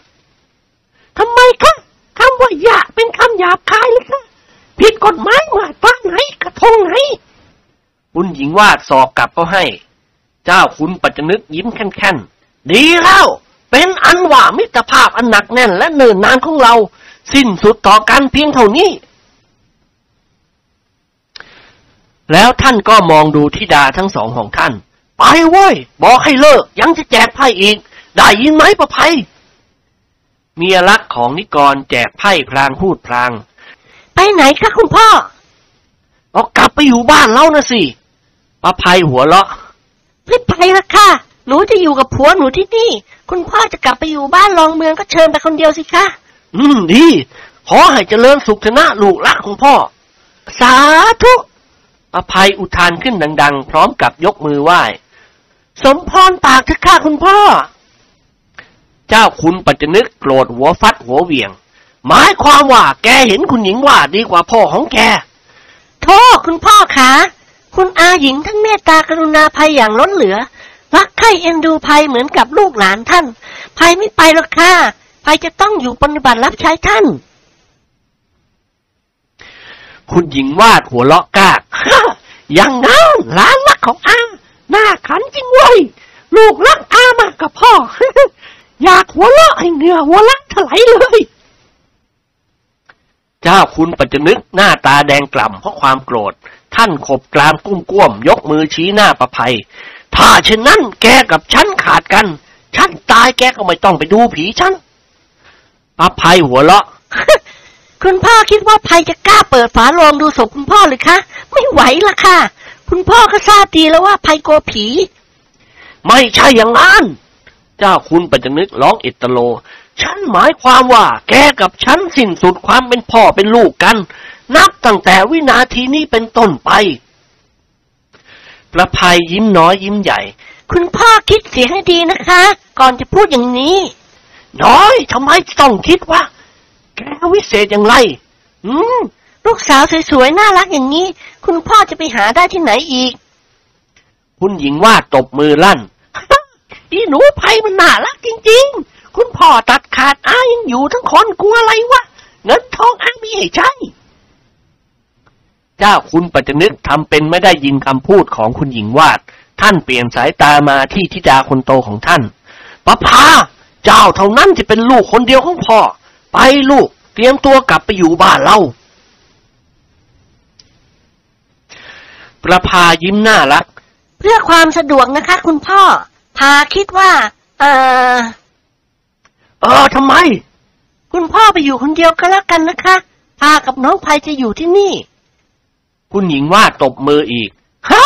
ทำไมคะคำว่าหยาเป็นคำหยาบคายเลยคะผิดกฎหมายมาตราไหนกระทงไหนคุณหญิงวาดสอบกลับก็ให้ เจ้าคุณปัจจนึกยิ้มแค่นๆดีแล้ว เป็นอันว่ามิตรภาพอันหนักแน่นและเนิ่นนานของเรา สิ้นสุดต่อกันเพียงเท่านี้ๆแล้วท่านก็มองดูทิดาทั้งสองของท่าน ไปเว้ย บอกให้เลิก ยังจะแจกไพ่อีก ได้ยินไหมประภัยเมียรักของนิกรแจกไพ่พลางพูดพลาง ไปไหนคะคุณพ่อเอากลับไปอยู่บ้านเรานะสิประภัยหัวเราะรีบไปละค่ะ หนูจะอยู่กับผัวหนูที่นี่ คุณพ่อจะกลับไปอยู่บ้านรองเมืองก็เชิญไปคนเดียวสิคะ อืม ดี ขอให้เจริญสุขเถอะนะลูกละของพ่อ สาธุ อภัยอุทานขึ้นดัง ๆ พร้อมกับยกมือไหว้ สมพรปากเถอะค่ะคุณพ่อ เจ้าคุณปัจจนึกโกรธหัวฟัดหัวเหวี่ยง หมายความว่าแกเห็นคุณหญิงว่าดีกว่าพ่อของแก โทษคุณพ่อคะคุณอาหญิงทั้งเมตตากรุณาภัยอย่างล้นเหลือ รักใคร่เอ็นดูภัยเหมือนกับลูกหลานท่านภัยไม่ไปหรอกค่ะภัยจะต้องอยู่ปฏิบัติรับใช้ท่าน คุณหญิงวาดหัวเลาะกากอย่างนั้นหลานรักของอาหน้าขันจริงเว้ยลูกรักอามากกับพ่อ อยากหัวเราะให้เหงื่อหัวลักถลายเลย เจ้าคุณปัจจนึกหน้าตาแดงกล่ำเพราะความโกรธ ท่านขบกรามกุ้มก้วม ยกมือชี้หน้าประภัย ถ้าเช่นนั้นแกกับฉันขาดกัน ฉันตายแกก็ไม่ต้องไปดูผีฉันประภัยหัวเราะ คุณพ่อคิดว่าภัยจะกล้าเปิดฝาโลงดูศพคุณพ่อหรือคะ ไม่ไหวละค่ะ คุณพ่อก็ทราบดีแล้วว่าภัยกลัวผี ไม่ใช่อย่างนั้น เจ้าคุณปัจจนึกร้องอิตโล ฉันหมายความว่า แกกับฉันสิ้นสุดความเป็นพ่อเป็นลูกกัน นับตั้งแต่วินาทีนี้เป็นต้นไป ประภัยยิ้มน้อยยิ้มใหญ่ คุณพ่อคิดเสียให้ดีนะคะ ก่อนจะพูดอย่างนี้ น้อยทำไมต้องคิดว่า แกวิเศษอย่างไร อืม ลูกสาวสวยๆ น่ารักอย่างนี้ คุณพ่อจะไปหาได้ที่ไหนอีก คุณหญิงว่าตบมือลั่นอีหนูไพมันน่ารักจริง ๆ คุณพ่อตัดขาดอายังอยู่ทั้งคนกลัวอะไรวะเงินทองอามีให้ใช้ เจ้าคุณปัจจนึกทำเป็นไม่ได้ยินคำพูดของคุณหญิงวาด ท่านเปลี่ยนสายตามาที่ธิดาคนโตของท่านป้าพาเจ้าเท่านั้นจะเป็นลูกคนเดียวของพ่อ ไปลูก เตรียมตัวกลับไปอยู่บ้านเราประภายิ้มน่ารัก เพื่อความสะดวกนะคะ คุณพ่อ พาคิดว่า เออเออทำไม คุณพ่อไปอยู่คนเดียวก็แล้วกันนะคะ พากับน้องภัยจะอยู่ที่นี่ คุณหญิงว่าตบมืออีกฮ่า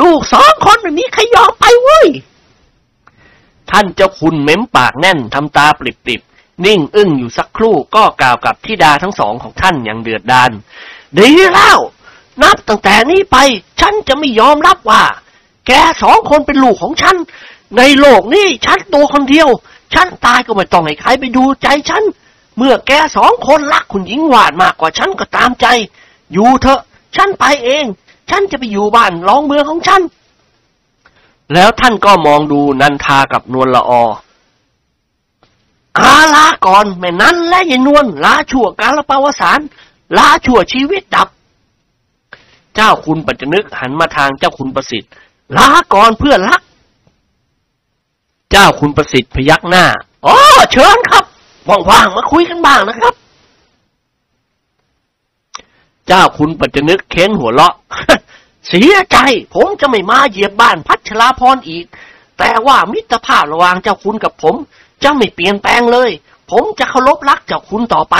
ลูกสองคนไม่มีใครยอมไปเว้ย ท่านเจ้าคุณเม้มปากแน่นทำตาปริบๆ นิ่งอึ้งอยู่สักครู่ก็กล่าวกับธิดาทั้งสองของท่านอย่างเดือดดาลดีแล้วนับตั้งแต่นี้ไป ฉันจะไม่ยอมรับว่า แกสองคนเป็นลูกของฉัน ในโลกนี้ฉันตัวคนเดียว ฉันตายก็ไม่ต้องให้ใครไปดูใจฉัน เมื่อแกสองคนรักคุณหญิงหวาดมากกว่าฉันก็ตามใจ อยู่เถอะ ฉันไปเอง ฉันจะไปอยู่บ้านร้องเมืองของฉัน แล้วท่านก็มองดูนันทากับนวลละออาลาก่อนแม่นั้นและยายนวลลาชั่วกาลปาวสารลาชั่วชีวิตดับ เจ้าคุณปัจจนึกหันมาทางเจ้าคุณประสิทธิ์ลาก่อนเพื่อนรัก เจ้าคุณประสิทธิ์พยักหน้าอ๋อเชิญครับว่างๆมาคุยกันบ้างนะครับ เจ้าคุณปัจจนึกเค้นหัวเราะ เสียใจ ผมจะไม่มาเหยียบบ้านพัชราพรอีก แต่ว่ามิตรภาพระหว่างเจ้าคุณกับผม จะไม่เปลี่ยนแปลงเลย ผมจะเคารพรักเจ้าคุณต่อไป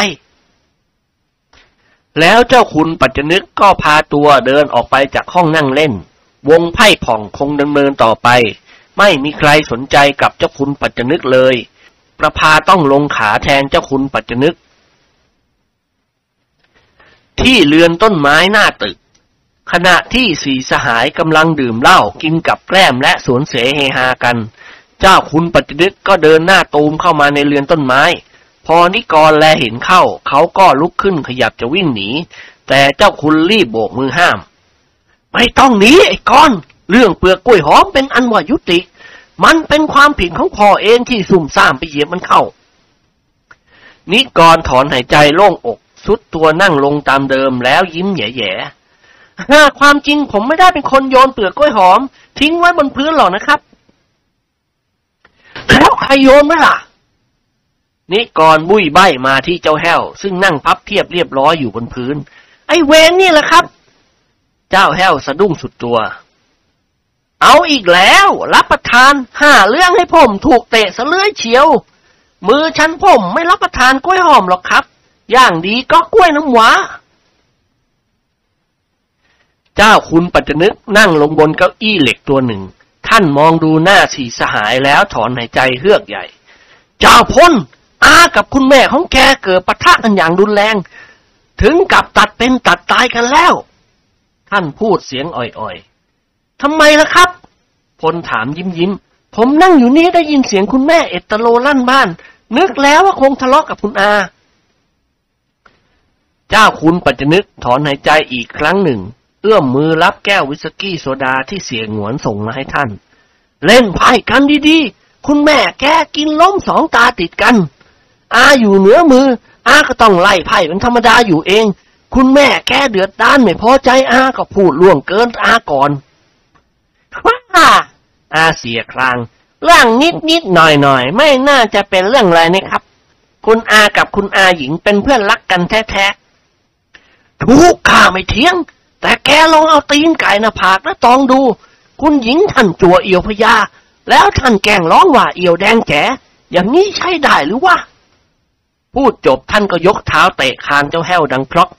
แล้วเจ้าคุณปัจจนึกก็พาตัวเดินออกไปจากห้องนั่งเล่น วงไพ่ผ่องคงดำเนินต่อไป ไม่มีใครสนใจกับเจ้าคุณปัจจนึกเลย ประพาต้องลงขาแทนเจ้าคุณปัจจนึก ที่เรือนต้นไม้หน้าตึก ขณะที่สีสหายกำลังดื่มเหล้ากินกับแกล้มและสวนเสเฮฮากัน เจ้าคุณปัจจนึกก็เดินหน้าตูมเข้ามาในเรือนต้นไม้ พอนิกรแลเห็นเข้า เขาก็ลุกขึ้นขยับจะวิ่งหนี แต่เจ้าคุณรีบโบกมือห้าม ไม่ต้องหนีไอ้กอน เรื่องเปลือกกล้วยหอมเป็นอันว่ายุติ มันเป็นความผิดของพ่อเองที่สุ่มซ่ามไปเหยียบมันเข้านิกรถอนหายใจโล่งอก สุดตัวนั่งลงตามเดิมแล้วยิ้มแย่ๆฮ่ความจริงผมไม่ได้เป็นคนโยนเปลือกกล้วยหอม ทิ้งไว้บนพื้นหรอกนะครับ แล้วใครโยนไหมล่ะนิกรบุ้ยใบมาที่เจ้าแห้ว ซึ่งนั่งพับเทียบเรียบร้อยอยู่บนพื้น ไอ้เวนนี่แหละครับ เจ้าแห้วสะดุ้งสุดตัว เอาอีกแล้ว รับประทานห้าเรื่องให้ผม ถูกเตะสะเลื่อยเฉียว มือฉันผมไม่รับประทานกล้วยหอมหรอกครับ อย่างดีก็กล้วยน้ำหวาเจ้าคุณปัจจนึกนั่งลงบนเก้าอี้เหล็กตัวหนึ่ง ท่านมองดูหน้าสีสหายแล้วถอนหายใจเฮือกใหญ่ เจ้าพลอากับคุณแม่ของแกเกิดปะทะกันอย่างรุนแรง ถึงกับตัดเป็นตัดตายกันแล้ว ท่านพูดเสียงอ่อยๆทำไมล่ะครับ พลถามยิ้มยิ้มผมนั่งอยู่นี่ได้ยินเสียงคุณแม่เอตโลลั่นบ้าน นึกแล้วว่าคงทะเลาะกับคุณอา เจ้าคุณปัจจนึกถอนหายใจอีกครั้งหนึ่ง เอื้อมมือรับแก้ววิสกี้โซดาที่เสียงหวนส่งมาให้ท่าน เล่นไพ่กันดีๆ คุณแม่แกกินล้มสองตาติดกัน อาอยู่เหนือมือ อาก็ต้องไล่ไพ่เป็นธรรมดาอยู่เอง คุณแม่แกเดือดด้านไม่พอใจอาก็พูดล่วงเกินอาก่อนว้าอาเสียครางเรื่องนิดนิดหน่อยหน่อยไม่น่าจะเป็นเรื่องอะไรนะครับ คุณอากับคุณอาหญิงเป็นเพื่อนรักกันแท้ๆ ถูกข้าไม่เถียง แต่แกลองเอาตีนไก่หน้าผากและตองดู คุณหญิงท่านจัวเอียวพญาแล้วท่านแกงร้องว่าเอียวแดงแจ๋อย่างนี้ใช่ได้หรือวะพูดจบท่านก็ยกเท้าเตะคางเจ้าแห้วดังครอก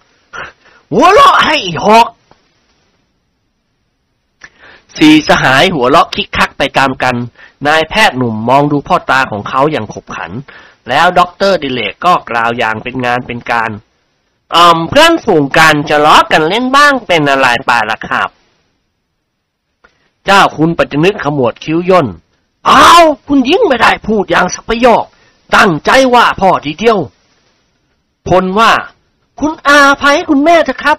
หัวเราะให้หอกสี่สหายหัวเราะคิกคักไปตามกัน นายแพทย์หนุ่มมองดูพ่อตาของเขาอย่างขบขัน แล้วด็อกเตอร์ดิเลกก็กล่าวอย่างเป็นงานเป็นการ อ่อเพื่อนฝูงกันจะล้อกันเล่นบ้างเป็นอะไรป่าละครับ เจ้าคุณปัจจนึกขมวดคิ้วย่นอ้าวคุณยิ่งไม่ได้พูดอย่างสักประโยคตั้งใจว่าพ่อทีเดียว พลว่า คุณอาภัยคุณแม่เถอะครับ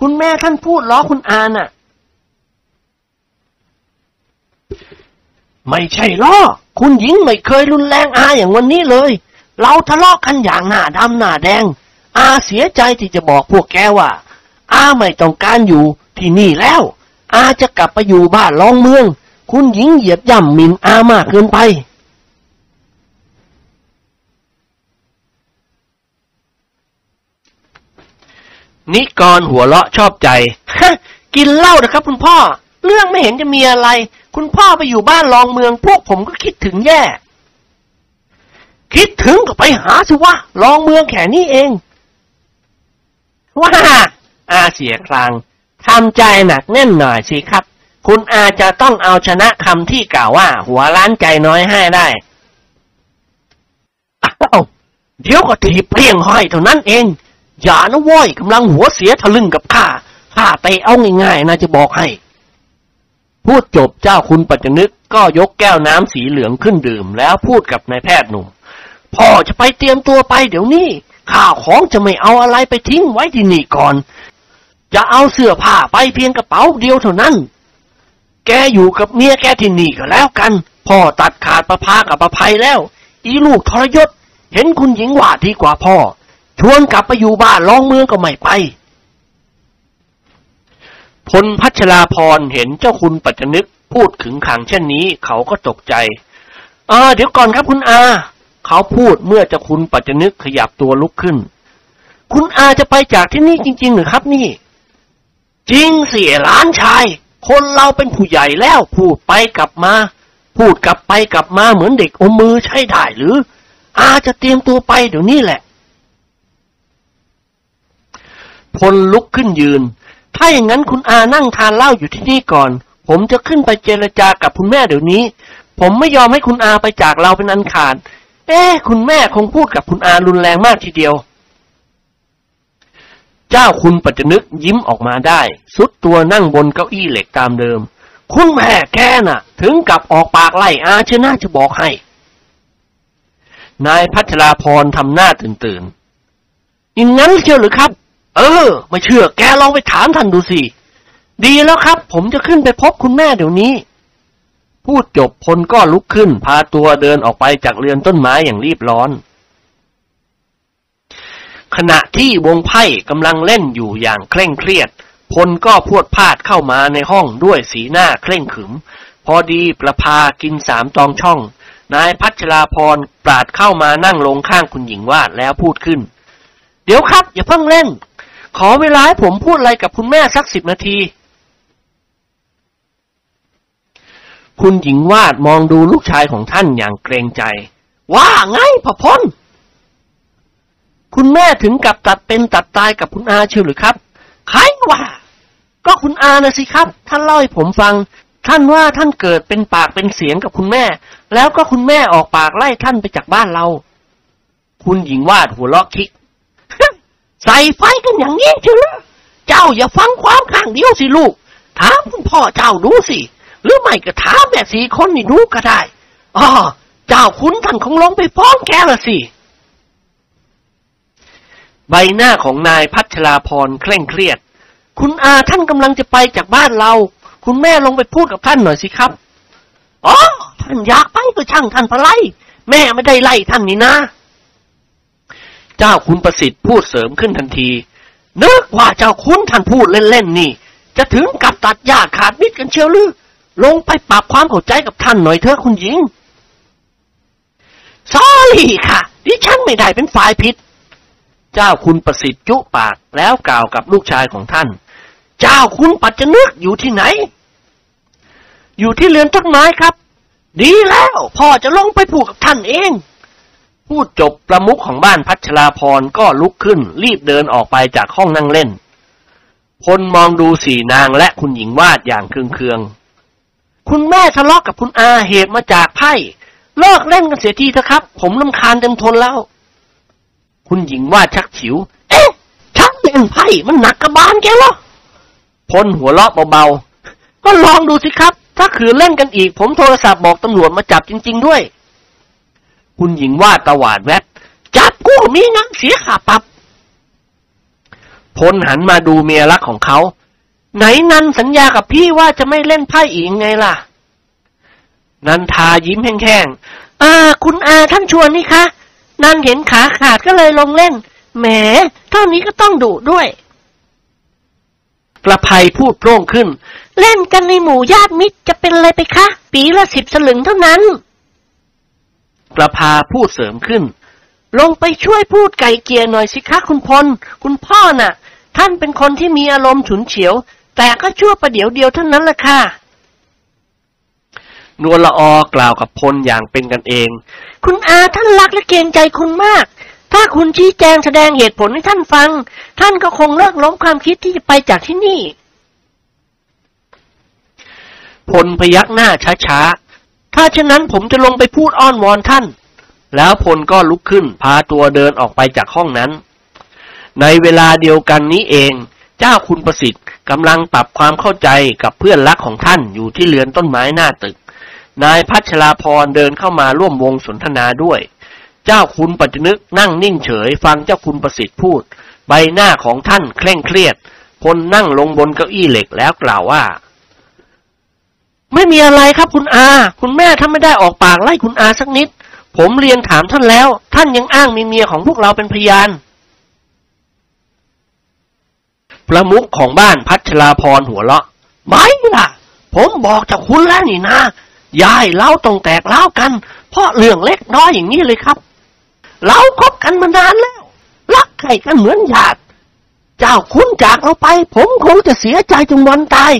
คุณแม่ท่านพูดล้อคุณอาน่ะ ไม่ใช่ล้อคุณหญิงไม่เคยรุนแรงอาอย่างวันนี้เลย เราทะเลาะกันอย่างหน้าดำหน้าแดง อาเสียใจที่จะบอกพวกแกว่า อาไม่ต้องการอยู่ที่นี่แล้ว อาจะกลับไปอยู่บ้านรองเมือง คุณหญิงเหยียบย่ำหมินอามากเกินไปนิกรหัวเราะชอบใจ กินเหล้านะครับ คุณพ่อ เรื่องไม่เห็นจะมีอะไร คุณพ่อไปอยู่บ้านรองเมือง พวกผมก็คิดถึงแย่ คิดถึงก็ไปหาสิวะรองเมืองแค่นี้เอง ว่าอาเสียครางทำใจหนักแน่นหน่อยสิครับ คุณอาจะต้องเอาชนะคำที่กล่าวว่า หัวล้านใจน้อยให้ได้อ้าเดี๋ยวก็ถีบเปลี่ยงห้อยเท่านั้นเอง อย่านะว้อยกำลังหัวเสียทะลึ่งกับข้าข้าไปเอาง่ายๆนะจะบอกให้ พูดจบเจ้าคุณปัจจนึกก็ยกแก้วน้ำสีเหลืองขึ้นดื่ม แล้วพูดกับนายแพทย์หนุ่มพ่อจะไปเตรียมตัวไปเดี๋ยวนี้ ข้าวของจะไม่เอาอะไรไปทิ้งไว้ที่นี่ก่อน จะเอาเสื้อผ้าไปเพียงกระเป๋าเดียวเท่านั้น แกอยู่กับเมียแกที่นี่ก็แล้วกัน พ่อตัดขาดประพากับประภัยแล้ว อีลูกทรยศ เห็นคุณหญิงว่าดีกว่าพ่อ ชวนกลับไปอยู่บ้านรองเมืองก็ไม่ไปพลพัชราพรเห็นเจ้าคุณปัจจนึกพูดขึงขังเช่นนี้เขาก็ตกใจเออเดี๋ยวก่อนครับคุณอา เขาพูดเมื่อจ้าคุณปัจจนึกขยับตัวลุกขึ้น คุณอาจะไปจากที่นี่จริง ๆ หรือครับนี่ จริงเสียหลานชาย คนเราเป็นผู้ใหญ่แล้วพูดไปกลับมา พูดกลับไปกลับมาเหมือนเด็กอมมือใช่ได้หรือ อาจะเตรียมตัวไปเดี๋ยวนี้แหละพลลุกขึ้นยืน ถ้าอย่างนั้นคุณอานั่งทานเหล้าอยู่ที่นี่ก่อน ผมจะขึ้นไปเจรจากับคุณแม่เดี๋ยวนี้ ผมไม่ยอมให้คุณอาไปจากเราเป็นอันขาด เอ๊คุณแม่คงพูดกับคุณอารุนแรงมากทีเดียว เจ้าคุณปัจจนึกยิ้มออกมาได้ สุดตัวนั่งบนเก้าอี้เหล็กตามเดิม คุณแม่แกน่ะ ถึงกับออกปากไล่อาเชน่าจะบอกให้ นายพัชราพรทำหน้าตื่นตื่นอย่างนั้นเชียวหรือครับ เออ ไม่เชื่อแกลองไปถามท่านดูสิ ดีแล้วครับ ผมจะขึ้นไปพบคุณแม่เดี๋ยวนี้ พูดจบพลก็ลุกขึ้น พาตัวเดินออกไปจากเรือนต้นไม้อย่างรีบร้อน ขณะที่วงไพ่กำลังเล่นอยู่อย่างเคร่งเครียด พลก็พวดพาดเข้ามาในห้องด้วยสีหน้าเคร่งขึม พอดีประพากินสามตองช่อง นายพัชราพรปราดเข้ามานั่งลงข้างคุณหญิงวาดแล้วพูดขึ้น เดี๋ยวครับ อย่าเพิ่งเล่น ขอเวลาให้ผมพูดอะไรกับคุณแม่สักสิบนาที คุณหญิงวาดมองดูลูกชายของท่านอย่างเกรงใจ ว่าไงพ่อพลคุณแม่ถึงกับตัดเป็นตัดตายกับคุณอาเชียวหรือครับใครว่า ก็คุณอานะสิครับ ท่านเล่าให้ผมฟัง ท่านว่าท่านเกิดเป็นปากเป็นเสียงกับคุณแม่ แล้วก็คุณแม่ออกปากไล่ท่านไปจากบ้านเรา คุณหญิงวาดหัวเราะคิกใส่ไฟกันอย่างนี้เชียวเหรอเจ้าอย่าฟังความข้างเดียวสิลูก ถามคุณพ่อเจ้าดูสิ หรือไม่ก็ถามแม่สีคนนี่ดูก็ได้อ๋อเจ้าคุณท่านคงลงไปฟ้องแกละสิ ใบหน้าของนายพัชราพรเคร่งเครียด คุณอาท่านกำลังจะไปจากบ้านเรา คุณแม่ลงไปพูดกับท่านหน่อยสิครับ อ๋อ ท่านอยากไปก็ช่างท่านพะไลแม่ไม่ได้ไล่ท่านนี่นะ เจ้าคุณประสิทธิ์พูดเสริมขึ้นทันทีนึกว่าเจ้าคุณท่านพูดเล่นๆนี่ จะถึงกับตัดหญ้าขาดมิดกันเชียวหรือ ลงไปปรับความเข้าใจกับท่านหน่อยเถอะคุณหญิงสอรี่ค่ะ ดิฉันไม่ได้เป็นฝ่ายผิด เจ้าคุณประสิทธิ์จุปากแล้วกล่าวกับลูกชายของท่าน เจ้าคุณปัจจนึกอยู่ที่ไหน อยู่ที่เรือนต้นไม้ครับ ดีแล้วพ่อจะลงไปพูดกับท่านเอง พูดจบประมุขของบ้านพัชราพรก็ลุกขึ้น รีบเดินออกไปจากห้องนั่งเล่น พลมองดูสี่นางและคุณหญิงวาดอย่างเคืองคุ คุณแม่ทะเลาะกับคุณอาเหตุมาจากไพ่เลิกเล่นกันเสียทีเถอะครับ ผมลำคาญเต็มทนแล้ว คุณหญิงวาดชักฉิว เอ๊ะชักเล่นไพ่มันหนักกระบาลแกเหรอพลหัวเราะเบาๆก็ลองดูสิครับ ถ้าขืนเล่นกันอีก ผมโทรศัพท์บอกตำรวจมาจับจริง ๆด้วย คุณหญิงวาดตวาดแวดจับกู้มีงั้นเสียค่าปรับพลหันมาดูเมียรักของเขา ไหนนันสัญญากับพี่ว่าจะไม่เล่นไพ่อีกไงล่ะ นันทายิ้มแห้งๆอ่า คุณอาท่านชวนนี่คะ นันเห็นขาขาดก็เลยลงเล่น แหมเท่านี้ก็ต้องดุด้วย ประภัยพูดโพร่งขึ้น เล่นกันในหมู่ญาติมิตรจะเป็นอะไรไปคะ ปีละสิบสลึงเท่านั้น ประภาพูดเสริมขึ้น ลงไปช่วยพูดไก่เกียร์หน่อยสิคะคุณพล คุณพ่อน่ะท่านเป็นคนที่มีอารมณ์ฉุนเฉียว แต่ก็ชั่วประเดี๋ยวเดียวเท่านั้นแหละค่ะ นวลละออกล่าวกับพลอย่างเป็นกันเอง คุณอาท่านรักและเกรงใจคุณมาก ถ้าคุณชี้แจงแสดงเหตุผลให้ท่านฟัง ท่านก็คงเลิกล้มความคิดที่จะไปจากที่นี่ พลพยักหน้าช้าๆ ถ้าเช่นนั้นผมจะลงไปพูดอ้อนวอนท่าน แล้วพลก็ลุกขึ้นพาตัวเดินออกไปจากห้องนั้น ในเวลาเดียวกันนี้เอง เจ้าคุณประสิทธิ์กำลังปรับความเข้าใจกับเพื่อนรักของท่านอยู่ที่เรือนต้นไม้หน้าตึก นายพัชราพรเดินเข้ามาร่วมวงสนทนาด้วย เจ้าคุณปัจจนึกนั่งนิ่งเฉย ฟังเจ้าคุณประสิทธิ์พูด ใบหน้าของท่านเคร่งเครียด พลนั่งลงบนเก้าอี้เหล็กแล้วกล่าวว่า ไม่มีอะไรครับคุณอา คุณแม่ถ้าไม่ได้ออกปากไล่คุณอาสักนิด ผมเรียนถามท่านแล้ว ท่านยังอ้างมีเมียของพวกเราเป็นพยาน ประมุขของบ้านพัชราพรหัวเราะ ไม่ล่ะ ผมบอกจากคุณแล้วนี่นะยายเล่าต้องแตกเล่ากัน เพราะเรื่องเล็กน้อยอย่างนี้เลยครับ เราคบกันมานานแล้ว รักใครกันเหมือนญาติเจ้าคุณจากเราไป ผมคงจะเสียใจจนวันตาย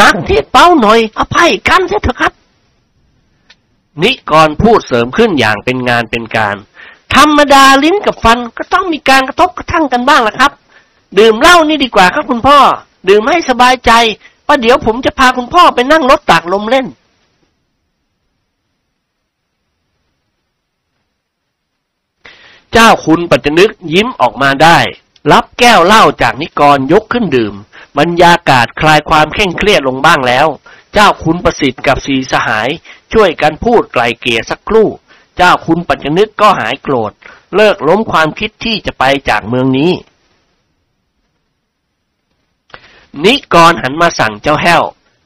นักที่เป้าหน่อย อภัยกันเถอะครับ นิกรพูดเสริมขึ้นอย่างเป็นงานเป็นการ ธรรมดาลิ้นกับฟันก็ต้องมีการกระทบกระทั่งกันบ้างล่ะครับ ดื่มเหล้านี่ดีกว่าครับคุณพ่อ ดื่มให้สบายใจว่าเดี๋ยวผมจะพาคุณพ่อไปนั่งรถตากลมเล่น เจ้าคุณปัจจนึกยิ้มออกมาได้ รับแก้วเหล้าจากนิกรยกขึ้นดื่ม บรรยากาศคลายความเคร่งเครียดลงบ้างแล้ว เจ้าคุณประสิทธิ์กับสีสหาย ช่วยกันพูดไกลเกลี่ยสักครู่ เจ้าคุณปัจจนึกก็หายโกรธ เลิกล้มความคิดที่จะไปจากเมืองนี้ นิกรหันมาสั่งเจ้าแห้ว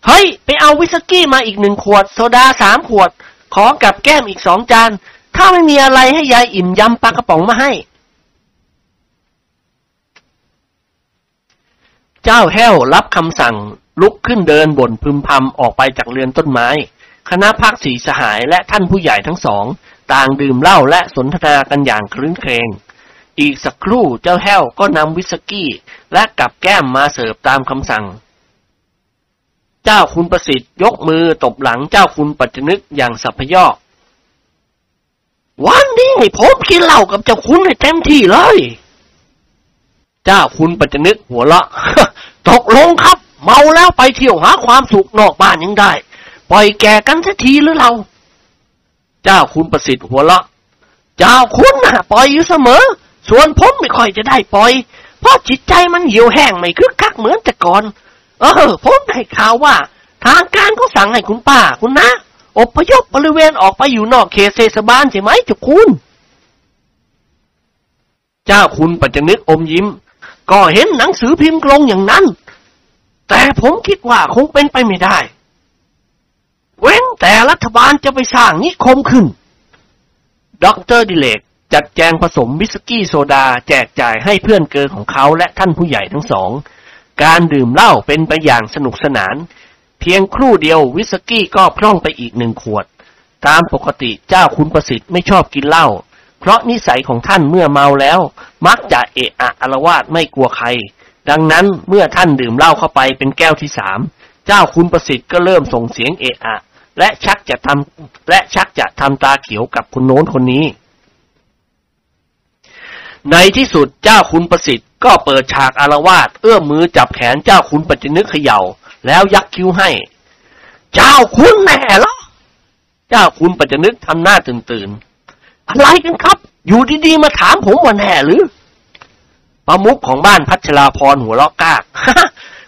เฮ้ย ไปเอาวิสกี้มาอีกหนึ่งขวด โซดาสามขวด ของกับแก้มอีกสองจาน ถ้าไม่มีอะไรให้ยายอิ่มยำปลากระป๋องมาให้ เจ้าแห้วรับคำสั่งลุกขึ้นเดินบ่นพึมพำออกไปจากเรือนต้นไม้ คณะพักสีสหายและท่านผู้ใหญ่ทั้งสอง ต่างดื่มเหล้าและสนทนากันอย่างครื้นเครง อีกสักครู่เจ้าแห้วก็นำวิสกี้และกับแก้มมาเสิร์ฟตามคำสั่ง เจ้าคุณประสิทธิ์ยกมือตบหลังเจ้าคุณปัจจนึกอย่างสัพยอกวันนี้ผมกินเหล้ากับเจ้าคุณให้เต็มที่เลย เจ้าคุณปัจจนึกหัวเราะตกลงครับ เมาแล้วไปเที่ยวหาความสุขนอกบ้านยังได้ ปล่อยแก่กันสักทีหรือเรา เจ้าคุณประสิทธิ์หัวเราะเจ้าคุณน่ะ ปล่อยอยู่เสมอ ส่วนผมไม่ค่อยจะได้ปล่อย เพราะจิตใจมันเหี่ยวแห้งไม่คึกคักเหมือนแต่ก่อน เออ ผมได้ข่าวว่า ทางการก็สั่งให้คุณป้าคุณนะอบพยพบริเวณออกไปอยู่นอกเขตเทศบาลใช่ไหมเจ้าคุณ เจ้าคุณปัจจนึกอมยิ้ม ก็เห็นหนังสือพิมพ์ลงอย่างนั้น แต่ผมคิดว่าคงเป็นไปไม่ได้ เว้นแต่รัฐบาลจะไปสร้างนิคมขึ้นด็อกเตอร์ดิเลก จัดแจงผสมวิสกี้โซดาแจกจ่ายให้เพื่อนเกลอของเขาและท่านผู้ใหญ่ทั้งสอง การดื่มเหล้าเป็นไปอย่างสนุกสนาน เพียงครู่เดียววิสกี้ก็พร่องไปอีกหนึ่งขวด ตามปกติเจ้าคุณประสิทธิ์ไม่ชอบกินเหล้าเพราะนิสัยของท่านเมื่อเมาแล้ว มักจะเอะอะอารวาสไม่กลัวใคร ดังนั้นเมื่อท่านดื่มเหล้าเข้าไปเป็นแก้วที่สามเจ้าคุณประสิทธิ์ก็เริ่มส่งเสียงเอะอะ และชักจะทำและชักจะทำตาเขียวกับคนโน้นคนนี้ ในที่สุดเจ้าคุณประสิทธิ์ก็เปิดฉากอารวาสเอื้อมมือจับแขนเจ้าคุณปัจจนึกเขย่า แล้วยักคิ้วให้ เจ้าคุณแน่เหรอเจ้าคุณปัจจนึกทำหน้าตื่นตื่นอะไรกันครับ อยู่ดีๆมาถามผมว่าแน่หรือประมุขของบ้านพัชราพรหัวเราะกาก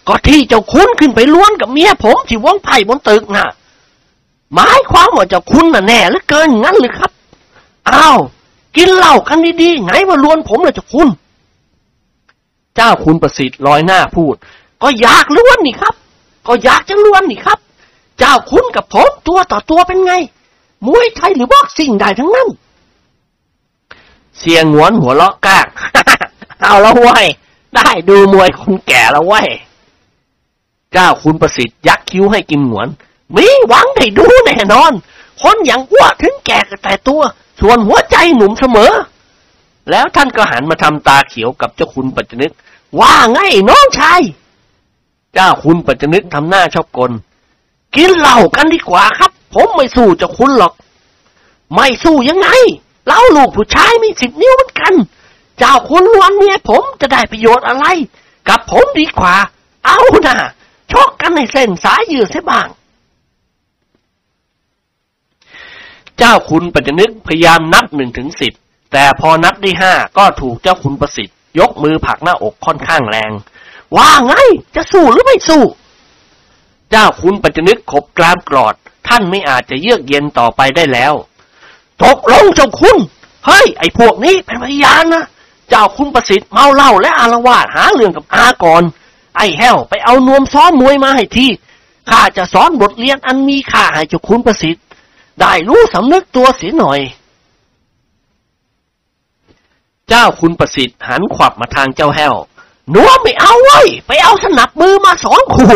ก็ที่เจ้าคุณขึ้นไปล้วนกับเมียผมที่วงไผ่บนตึกน่ะหมายความว่าเจ้าคุณน่ะแน่หลือเกินงั้นหรือครับ อ้าว กินเหล้ากันดีๆไงมาล้วนผมเลยเจ้าคุณ เจ้าคุณประสิทธิ์ลอยหน้าพูด ก็อยากล้วนนี่ครับ ก็อยากจะล้วนนี่ครับ เจ้าคุณกับผมตัวต่อตัวเป็นไงมวยไทยหรือบ็อกซิ่งได้ทั้งนั้น เสียงหวนหัวเราะกากเอาล้วเว้ยได้ดูมวยคนแก่แล้วเว้ยเจ้าคุณประสิทธิ์ยักคิ้วให้กิมหวน มีหวังได้ดูแน่นอน คนอย่างอ้วถึงแก่แต่ตัว ส่วนหัวใจหนุ่มเสมอ แล้วท่านก็หันมาทำตาเขียวกับเจ้าคุณปัจจนึก ว่าไงน้องชาย เจ้าคุณปัจจนึกทำหน้าชอบกล กินเหล้ากันดีกว่าครับ ผมไม่สู้เจ้าคุณหรอก ไม่สู้ยังไงเราลูกผู้ชายมีสิบนิ้วเหมือนกัน เจ้าคุณล้วนเมียผมจะได้ประโยชน์อะไร กับผมดีกว่า เอานะ่ะชกกันในเส้นสายยืดเสียบ้าง เจ้าคุณปัจจนึกพยายามนับหนึ่งถึงสิบแต่พอนับได้ห้าก็ถูกเจ้าคุณประสิทธิ์ ยกมือผักหน้าอกค่อนข้างแรง ว่าไงจะสู้หรือไม่สู้ เจ้าคุณปัจจนึกขบกรามกรอด ท่านไม่อาจจะเยือกเย็นต่อไปได้แล้วตกลงเจ้าคุณ เฮ้ย ไอ้พวกนี้เป็นพยานนะเจ้าคุณประสิทธิ์เมาเหล้าและอารวาสหาเรื่องกับอาก่อน ไอ้แห้วไปเอานวมซ้อมมวยมาให้ทีข้าจะสอนบทเรียนอันมีค่าให้เจ้าคุณประสิทธิ์ ได้รู้สำนึกตัวเสียหน่อย เจ้าคุณประสิทธิ์หันขวับมาทางเจ้าแห้วนวมไม่เอาโว้ยไปเอาสนับมือมาสองคู่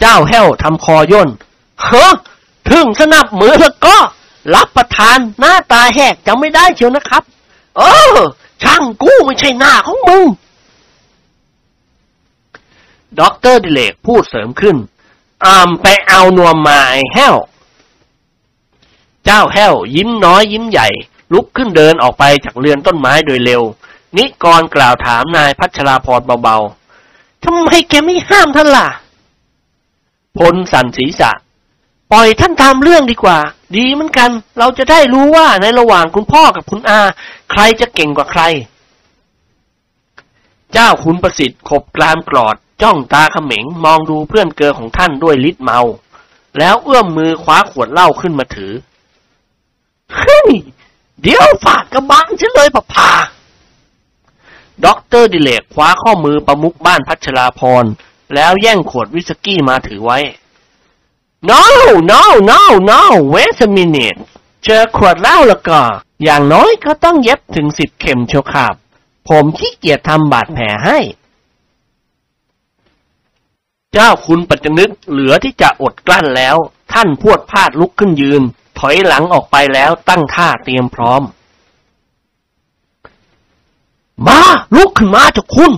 เจ้าแห้วทำคอย่นเฮ้อถึงสนับมือแล้วก็ รับประทานหน้าตาแหกจะไม่ได้เชียวนะครับ เออ ช่างกูไม่ใช่หน้าของมึงด็อกเตอร์ดิเลกพูดเสริมขึ้นอามไปเอานวมมาไอ้แห้ว จ้าแห้ว ยิ้มน้อยยิ้มใหญ่ ลุกขึ้นเดินออกไปจากเรือนต้นไม้โดยเร็ว นิกรกล่าวถามนายพัชราพรเบาๆทำไมแกไม่ห้ามท่านล่ะ พลสันศีรษะ ปล่อยท่านตามเรื่องดีกว่า ดีเหมือนกัน เราจะได้รู้ว่าในระหว่างคุณพ่อกับคุณอา ใครจะเก่งกว่าใคร เจ้าคุณประสิทธิ์ขบกรามกรอด จ้องตาเขม็งมองดูเพื่อนเกลอของท่านด้วยฤทธิ์เมา แล้วเอื้อมมือคว้าขวดเหล้าขึ้นมาถือ เฮ้ยเดี๋ยวฝากกระบังฉันเลยปะพาด็อกเตอร์ดิเลกคว้าข้อมือประมุขบ้านพัชราพร แล้วแย่งขวดวิสกี้มาถือไว้ no no no no wait a minute เจอขวดเหล้าแล้วก็ อย่างน้อยก็ต้องเย็บถึงสิบเข็มเชียวครับ ผมขี้เกียจทำบาดแผลให้ เจ้าคุณปัจจนึกเหลือที่จะอดกลั้นแล้ว ท่านพวดพลาดลุกขึ้นยืน ถอยหลังออกไปแล้วตั้งท่าเตรียมพร้อม มาลุกขึ้นมาเจ้าคุณ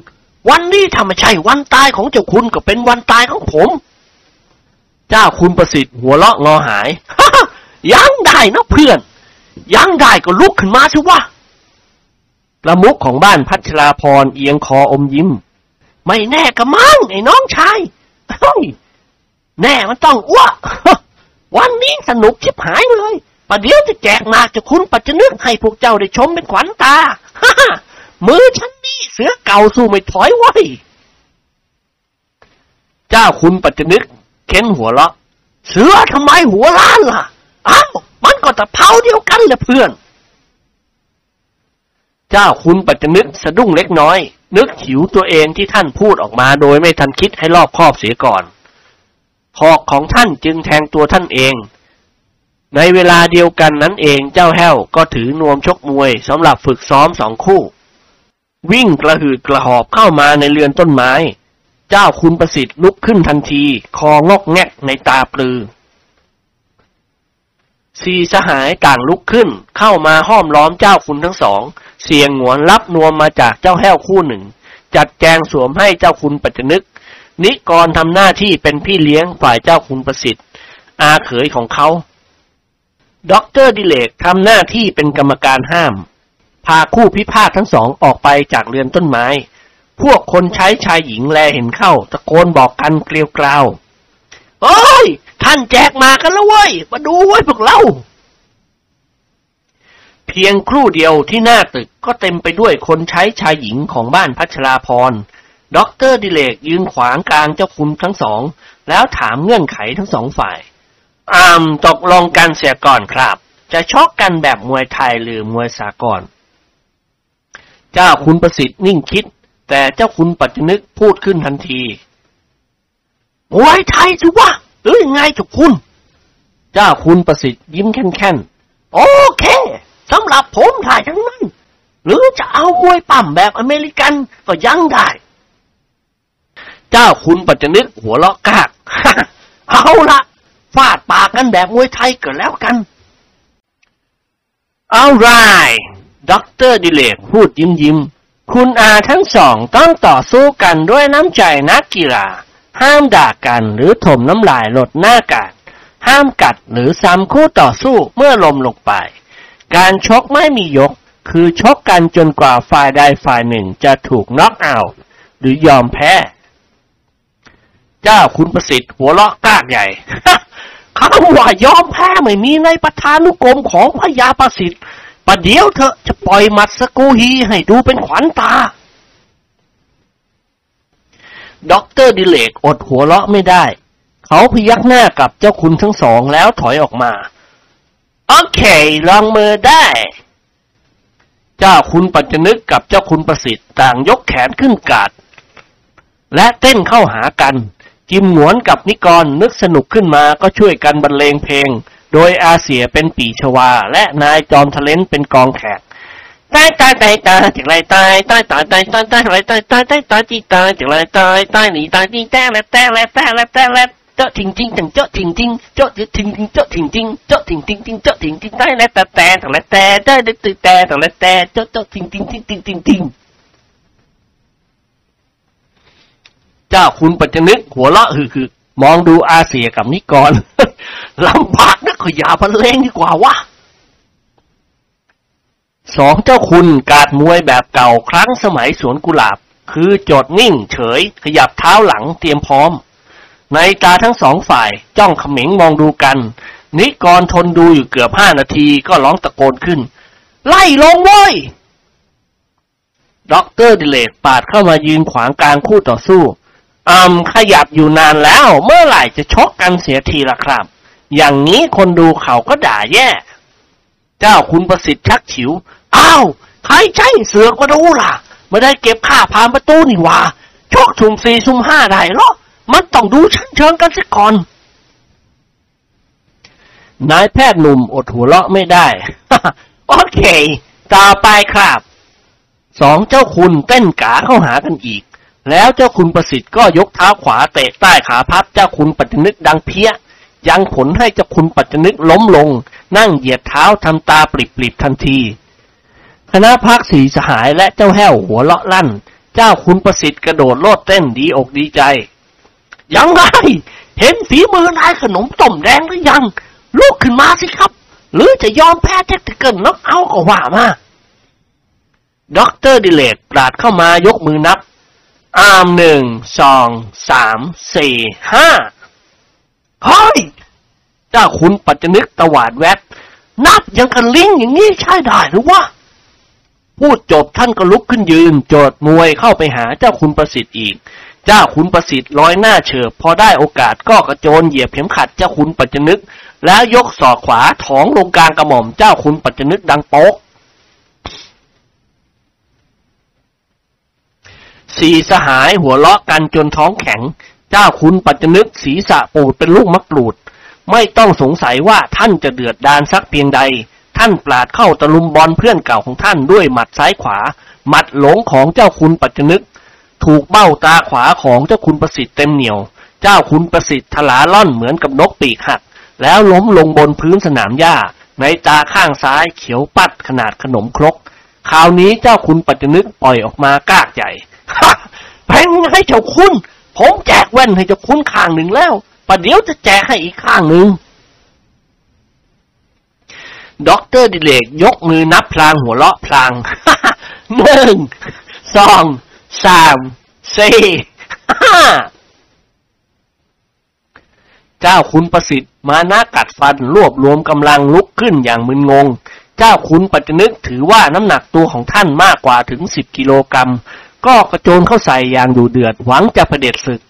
วันนี้ถ้าไม่ใช่วันตายของเจ้าคุณก็เป็นวันตายของผม เจ้าคุณประสิทธิ์หัวเราะงอหาย ยังได้นะเพื่อน ยังได้ก็ลุกขึ้นมาสิวะประมุขของบ้านพัชราพรเอียงคออมยิ้ม ไม่แน่กะมั้งไอ้น้องชายเฮ้ยแน่มันต้องอ้วก วันนี้สนุกชิบหายเลยประเดี๋ยวจะแจกมากจะคุณปัจจนึกให้พวกเจ้าได้ชมเป็นขวัญตาฮ่ามือฉันนี่เสือเก่าสู้ไม่ถอยไว้เจ้าคุณปัจจนึกเค้นหัวเราะ เสือทำไมหัวล้านล่ะอ้าวมันก็ตะเภาเดียวกันแหละเพื่อน เจ้าคุณปัจจนึกสะดุ้งเล็กน้อย นึกหิวตัวเองที่ท่านพูดออกมาโดยไม่ทันคิดให้รอบคอบเสียก่อน หอกของท่านจึงแทงตัวท่านเอง ในเวลาเดียวกันนั้นเองเจ้าแห้วก็ถือนวมชกมวยสำหรับฝึกซ้อมสองคู่ วิ่งกระหืดกระหอบเข้ามาในเรือนต้นไม้ เจ้าคุณประสิทธิ์ลุกขึ้นทันที คอหงอกแหงกนัยน์ตาปรือสี่สหายต่างลุกขึ้นเข้ามาห้อมล้อมเจ้าคุณทั้งสอง เสี่ยหงวนรับนวมมาจากเจ้าแห้วคู่หนึ่ง จัดแจงสวมให้เจ้าคุณปัจจนึก นิกรทำหน้าที่เป็นพี่เลี้ยงฝ่ายเจ้าคุณประสิทธิ์ อาเขยของเขาด็อกเตอร์ดิเลกทำหน้าที่เป็นกรรมการห้าม พาคู่พิพาททั้งสองออกไปจากเรือนต้นไม้ พวกคนใช้ชายหญิงแลเห็นเข้า ตะโกนบอกกันเกลียวกราวโอ้ย ท่านแจกหมากกันแล้วเว้ย มาดูโว้ยพวกเรา เพียงครู่เดียวที่หน้าตึกก็เต็มไปด้วยคนใช้ชายหญิงของบ้านพัชราพร ด็อกเตอร์ดิเลกยืนขวางกลางเจ้าคุณทั้งสอง แล้วถามเงื่อนไขทั้งสองฝ่ายอ้าตกลงกันเสียก่อนครับ จะชกกันแบบมวยไทยหรือมวยสากล เจ้าคุณประสิทธิ์นิ่งคิด แต่เจ้าคุณปัจจนึกพูดขึ้นทันทีมวยไทยสิวะหรือยังไงจุกคุณ เจ้าคุณประสิทธิ์ยิ้มแค่นโอเคสำหรับผมถ่ายทั้งนั้น หรือจะเอามวยปั่มแบบอเมริกันก็ยังได้ เจ้าคุณปัจจนึกหัวเราะกากเอาละฟาดปากกันแบบมวยไทยก็แล้วกัน เอาไรด็อกเตอร์ดิเรกพูดยิ้มยิ้ม คุณอาทั้งสองต้องต่อสู้กันด้วยน้ำใจนักกีฬา ห้ามด่ากันหรือถมน้ำลายรดหน้ากันห้ามกัดหรือซ้ำคู่ต่อสู้เมื่อล้มลงไป การชกไม่มียก คือชกกันจนกว่าฝ่ายใดฝ่ายหนึ่งจะถูกน็อกเอาท์หรือยอมแพ้ เจ้าคุณประสิทธิ์หัวเราะก้ากใหญ่คำว่ายอมแพ้ไม่มีในปทานุกรมของพระยาประสิทธิ์ประเดี๋ยวเธอจะปล่อยหมัดสกูฮีให้ดูเป็นขวัญตาด็อกเตอร์ดิเรกอดหัวเราะไม่ได้ เขาพยักหน้ากับเจ้าคุณทั้งสองแล้วถอยออกมา โอเค ลงมือได้ เจ้าคุณปัจจนึกกับเจ้าคุณประสิทธิ์ต่างยกแขนขึ้นกาด และเต้นเข้าหากัน จิมหนวนกับนิกรนึกสนุกขึ้นมาก็ช่วยกันบรรเลงเพลง โดยอาเสียเป็นปีชวา และนายจอมทะเลนเป็นกองแขกตายตายตายตายจากไรตายตายตายตายตายตายไรตายตายตายตายจีตายจากไรตายตายหนีตายจีแต่และแต่และแต่และแต่และเจาะถิงจริงจังเจาะถิงจริงเจาะถิงจริงเจาะถิงจริงเจาะถิงจริงจริงเจาะถิงจริงตายและแต่แต่จากไรแต่ได้ได้ตื่นแต่จากไรแต่เจาะเจาะถิงจริงจริงจริงจริงจริง เจ้าคุณปัจจนึกหัวเราะคือคือ มองดูอาเสียกับนิกรลำบากนะก็อยาบรรเลงดีกว่าวะสองเจ้าคุณกาดมวยแบบเก่าครั้งสมัยสวนกุหลาบ คือจดนิ่งเฉย ขยับเท้าหลังเตรียมพร้อม ในตาทั้งสองฝ่ายจ้องเขม็งมองดูกัน นิกรทนดูอยู่เกือบห้านาทีก็ร้องตะโกนขึ้น ไล่ลงเว้ยด็อกเตอร์ดิเรกปราดเข้ามายืนขวางกลางคู่ต่อสู้ อืมขยับอยู่นานแล้ว เมื่อไหร่จะชกกันเสียทีละครับ อย่างนี้คนดูเขาก็ด่าแย่ เจ้าคุณประสิทธิ์ชักฉิว อ้าว ใครใช้เสือกมาดูล่ะ ไม่ได้เก็บค่าผ่านประตูนี่ว่าชกสุ่มสี่สุ่มห้าได้หรอ มันต้องดูชั้นเชิงกันสักก่อน นายแพทย์หนุ่มอดหัวเราะไม่ได้ โอเค ต่อไปครับ สองเจ้าคุณเต้นกาเข้าหากันอีก แล้วเจ้าคุณประสิทธิ์ก็ยกเท้าขวาเตะใต้ขาพับเจ้าคุณปัจจนึกดังเพี้ย ยังผลให้เจ้าคุณปัจจนึกล้มลง นั่งเหยียดเท้าทำตาปริบๆทันที คณะพักสีสหายและเจ้าแห้วหัวเลาะลั่น เจ้าคุณประสิทธิ์กระโดดโลดเต้นดีอกดีใจ ยังไงเห็นฝีมือนายขนมต้มแดงหรือยัง ลุกขึ้นมาสิครับ หรือจะยอมแพ้ technical knockout ก็ว่ามาด็อกเตอร์ดิเรกปราดเข้ามายกมือนับ อามหนึ่งสองสามสี่ห้าเฮ้ยเจ้าคุณปัจจนึกตวาดแว้ดนับยังกันลิงอย่างนี้ใช้ได้หรือวะพูดจบท่านก็ลุกขึ้นยืน จดมวยเข้าไปหาเจ้าคุณประสิทธิ์อีก เจ้าคุณประสิทธิ์ลอยหน้าเฉิบพอได้โอกาสก็กระโจนเหยียบเข็มขัดเจ้าคุณปัจจนึก แล้วยกศอกขวาถองลงกลางกระหม่อมเจ้าคุณปัจจนึกดังโป๊ก สี่สหายหัวเราะกันจนท้องแข็ง เจ้าคุณปัจจนึกศีรษะปูดเป็นลูกมะกรูด ไม่ต้องสงสัยว่าท่านจะเดือดดานสักเพียงใด ท่านปราดเข้าตะลุมบอลเพื่อนเก่าของท่านด้วยหมัดซ้ายขวา หมัดหลงของเจ้าคุณปัจจนึก ถูกเบ้าตาขวาของเจ้าคุณประสิทธิ์เต็มเหนียว เจ้าคุณประสิทธิ์ถลาร่อนเหมือนกับนกปีกหัก แล้วล้มลงบนพื้นสนามหญ้า นัยน์ตาข้างซ้ายเขียวปั๊ดขนาดขนมครก คราวนี้เจ้าคุณปัจจนึกปล่อยออกมาก้ากใหญ่ แพงให้เจ้าคุณ ผมแจกแว่นให้เจ้าคุณข้างหนึ่งแล้วประเดี๋ยวจะแจกให้อีกข้างหนึ่งด็อกเตอร์ดิเรกยกมือนับพลางหัวเราะพลางหนึ่งสองสามสี่ห้าเจ้าคุณประสิทธิ์ มานากัดฟันรวบรวมกำลังลุกขึ้นอย่างมึนงง เจ้าคุณปัจจนึกถือว่าน้ำหนักตัวของท่านมากกว่าถึงสิบกิโลกรัม ก็กระโจนเข้าใส่อย่างดูเดือดหวังจะเผด็จศึก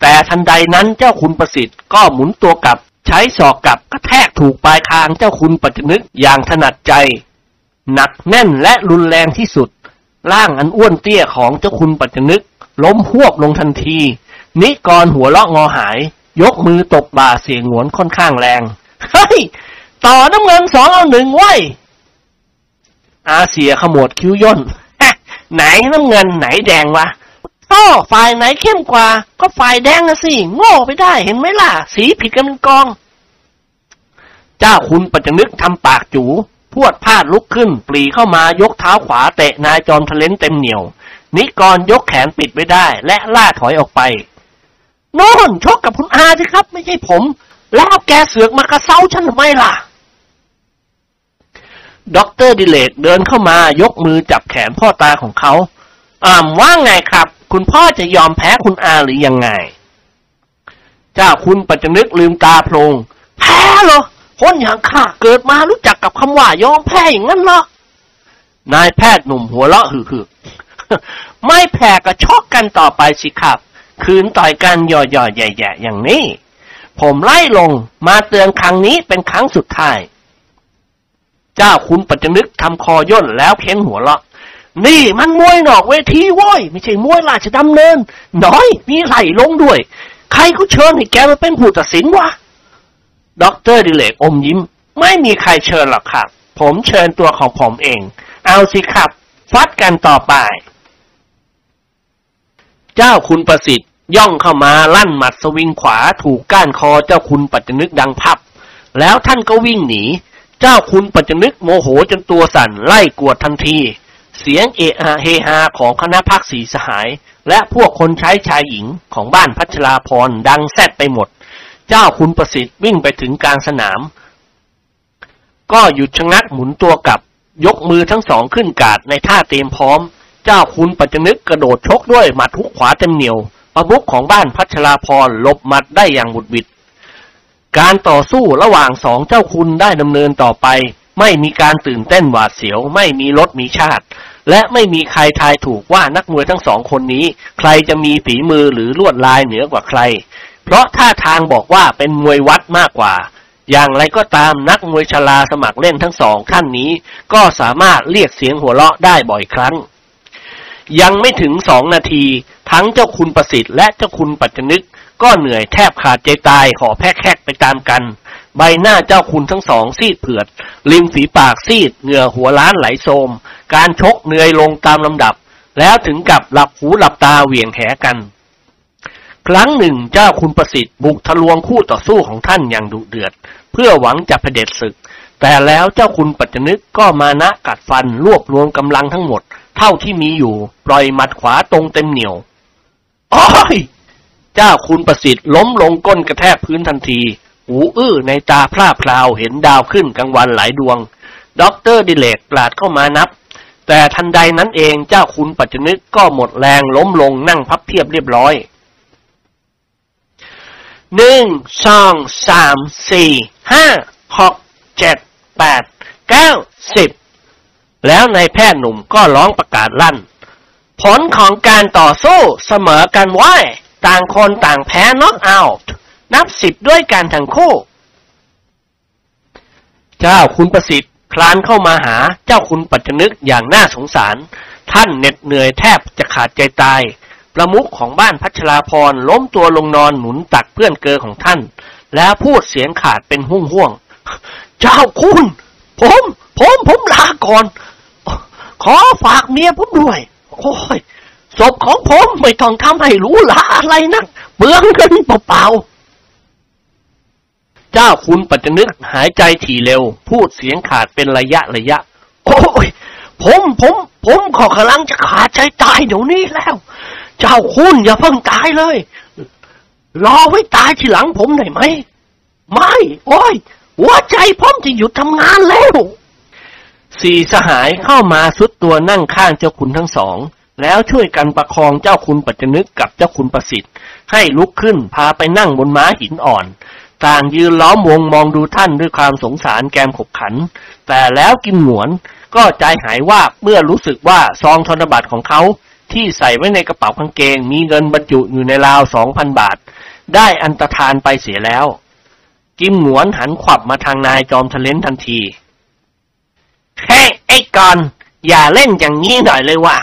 แต่ทันใดนั้นเจ้าคุณประสิทธิ์ก็หมุนตัวกลับ ใช้ศอกกลับกระแทกถูกปลายคางเจ้าคุณปัจจนึกอย่างถนัดใจ หนักแน่นและรุนแรงที่สุด ร่างอันอ้วนเตี้ยของเจ้าคุณปัจจนึก ล้มหวบลงทันที นิกรหัวเลาะงอหาย ยกมือตบบ่าเสียงหวนค่อนข้างแรงเฮ้ยต่อน้ำเงินสองเอาหนึ่งไว้ยอาเสียขมวดคิ้วย่น ไหนน้ำเงินไหนแดงวะก็ฝ่ายไหนเข้มกว่า ก็ฝ่ายแดงนะสิ โง่ไปได้เห็นไหมล่ะ สีผิดกันเป็นกอง เจ้าคุณปัจจนึกทำปากจูพรวดพราดลุกขึ้น ปรี่เข้ามายกเท้าขวาเตะนายจอมทะเล้นเต็มเหนียว นิกรยกแขนปิดไว้ได้ และล่าถอยออกไปโน่นชกกับคุณอาสิครับ ไม่ใช่ผม แล้วแกเสือกมากระเซ้าฉันทำไมล่ะ ด็อกเตอร์ดิเรกเดินเข้ามายกมือจับแขนพ่อตาของเขาอ่ามว่าไงครับ คุณพ่อจะยอมแพ้คุณอาหรือยังไง เจ้าคุณปัจจนึกลืมตาโพลงแพ้เหรอคนอย่างข้าเกิดมารู้จักกับคำว่ายอมแพ้อย่างนั้นเหรอนายแพทย์หนุ่มหัวเราะหึกไม่แพ้ก็ชกกันต่อไปสิครับ คืนต่อยกันหย่อยๆใหญ่ๆอย่างนี้ ผมไล่ลงมาเตือนครั้งนี้เป็นครั้งสุดท้าย เจ้าคุณปัจจนึกทำคอย่นแล้วเค้นหัวเราะนี่มันมวยนอกเวทีโว้ยไม่ใช่มวยราชดำเนิน น้อยมีไหลลงด้วย ใครเขาเชิญให้แกมาเป็นผู้ตัดสินวะด็อกเตอร์ดิเรกอมยิ้ม ไม่มีใครเชิญหรอกครับ ผมเชิญตัวของผมเอง เอาสิครับ ฟัดกันต่อไป เจ้าคุณประสิทธิ์ย่องเข้ามาลั่นหมัดสวิงขวาถูกก้านคอเจ้าคุณปัจจนึกดังพั่บ แล้วท่านก็วิ่งหนี เจ้าคุณปัจจนึกโมโหจนตัวสั่นไล่กวดทันที เสียงเอะเฮฮาของคณะพักสีสหาย และพวกคนใช้ชายหญิงของบ้านพัชราพรดังแซดไปหมด เจ้าคุณประสิทธิ์วิ่งไปถึงกลางสนาม ก็หยุดชะงักหมุนตัวกลับ ยกมือทั้งสองขึ้นกาดในท่าเตรียมพร้อม เจ้าคุณปัจจนึกกระโดดชกด้วยหมัดทุกขวาเต็มเหนียวประมุขของบ้านพัชราพรหลบหมัดได้อย่างบุดบิด การต่อสู้ระหว่างสองเจ้าคุณได้ดำเนินต่อไป ไม่มีการตื่นเต้นหวาดเสียว ไม่มีรถมีชาติ และไม่มีใครทายถูกว่านักมวยทั้งสองคนนี้ ใครจะมีฝีมือหรือลวดลายเหนือกว่าใคร เพราะท่าทางบอกว่าเป็นมวยวัดมากกว่า อย่างไรก็ตามนักมวยชลาสมัครเล่นทั้งสองท่านนี้ ก็สามารถเรียกเสียงหัวเราะได้บ่อยครั้ง ยังไม่ถึงสองนาที ทั้งเจ้าคุณประสิทธิ์และเจ้าคุณปัจจนึกก็เหนื่อยแทบขาดใจตายหอแพกแคก ไปตามกัน ใบหน้าเจ้าคุณทั้งสองซีดเผือด ริมฝีปากซีด เหงื่อหัวล้านไหลโทมการชกเหนื่อยลงตามลำดับ แล้วถึงกับหลับหูหลับตาเหวี่ยงแหกัน ครั้งหนึ่งเจ้าคุณประสิทธิ์บุกทะลวงคู่ต่อสู้ของท่านอย่างดุเดือด เพื่อหวังจะเผด็จศึก แต่แล้วเจ้าคุณปัจจนึกก็มานะกัดฟันรวบรวมกำลังทั้งหมด เท่าที่มีอยู่ ปล่อยหมัดขวาตรงเต็มเหนียวอ้ย เจ้าคุณประสิทธิ์ล้มลงก้นกระแทกพื้นทันที หูอื้อนัยน์ตาพร่าพราวเห็นดาวขึ้นกลางวันหลายดวงด็อกเตอร์ดิเรกปราดเข้ามานับ แต่ทันใดนั้นเองเจ้าคุณปัจจนึกก็หมดแรงล้มลงนั่งพับเพียบเรียบร้อยหนึ่งสองสามสี่ห้าหกเจ็ดแปดเก้าสิบแล้วนายแพทย์หนุ่มก็ร้องประกาศลั่น ผลของการต่อสู้เสมอกันไว้ ต่างคนต่างแพ้น็อกเอาท์นับสิบด้วยกันทั้งคู่ เจ้าคุณประสิทธิ์คลานเข้ามาหาเจ้าคุณปัจจนึกอย่างน่าสงสาร ท่านเหน็ดเหนื่อยแทบจะขาดใจตาย ประมุขของบ้านพัชราพรล้มตัวลงนอนหนุนตักเพื่อนเกอของท่าน แล้วพูดเสียงขาดเป็นห่วงห่วง เจ้าคุณ ผม ผมผมลาก่อน ขอฝากเมียผมด้วย โอ้ย ศพของผมไม่ต้องทำให้รู้หลาอะไรนักเบืองเงินเปล่าเจ้าคุณปัจจนึกหายใจถี่เร็ว พูดเสียงขาดเป็นระยะระยะ โอ้ย ผมผม ผมขอกำลังจะขาดใจตายเดี๋ยวนี้แล้ว เจ้าคุณอย่าเพิ่งตายเลย รอไว้ตายทีหลังผมได้ไหม ไม่ โอ้ย หัวใจผมจะหยุดทำงานแล้วสี่สหายเข้ามาสุดตัวนั่งข้างเจ้าคุณทั้งสอง แล้วช่วยกันประคองเจ้าคุณปัจจนึกกับเจ้าคุณประสิทธิ์ ให้ลุกขึ้นพาไปนั่งบนม้าหินอ่อน ต่างยืนล้อมวงมองดูท่านด้วยความสงสารแกมขบขัน แต่แล้วกิมหนวนก็ใจหายว่าบเมื่อรู้สึกว่าซองธนบัตรของเขาที่ใส่ไว้ในกระเป๋ากางเกง มีเงินบรรจุอยู่ในราวสองพันบาท ได้อันตรธานไปเสียแล้ว กิมหนวนหันขวับมาทางนายจอมทะเลนทันทีเฮ้ไอ้กอนอย่าเล่นอย่างนี้หน่อยเลยว่ะ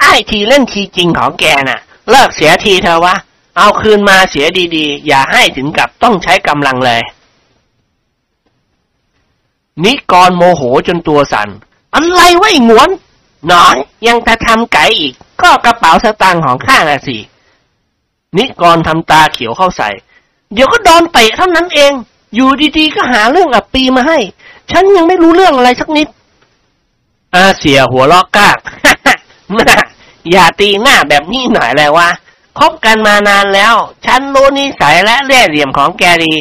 ไอ้ทีเล่นทีจริงของแกน่ะ เลิกเสียทีเธอะวะ เอาคืนมาเสียดีๆ อย่าให้ถึงกับต้องใช้กำลังเลย นิกรโมโหจนตัวสัน่นอะไรวะไอ้งวน หนอนยังจะทำไก่อีก ก็กระเป๋าสตางค์ของข้าน่ะสิ นิกรทำตาเขียวเข้าใส่ เดี๋ยวก็โดนเตะเท่านั้นเอง อยู่ดีๆ ก็หาเรื่องอับปีมาให้ ฉันยังไม่รู้เรื่องอะไรสักนิดอาเสียหัวลอกกาก อย่าตีหน้าแบบนี้หน่อยเลยวะคบกันมานานแล้ว ฉันรู้นิสัยและเล่ห์เหลี่ยมของแกดี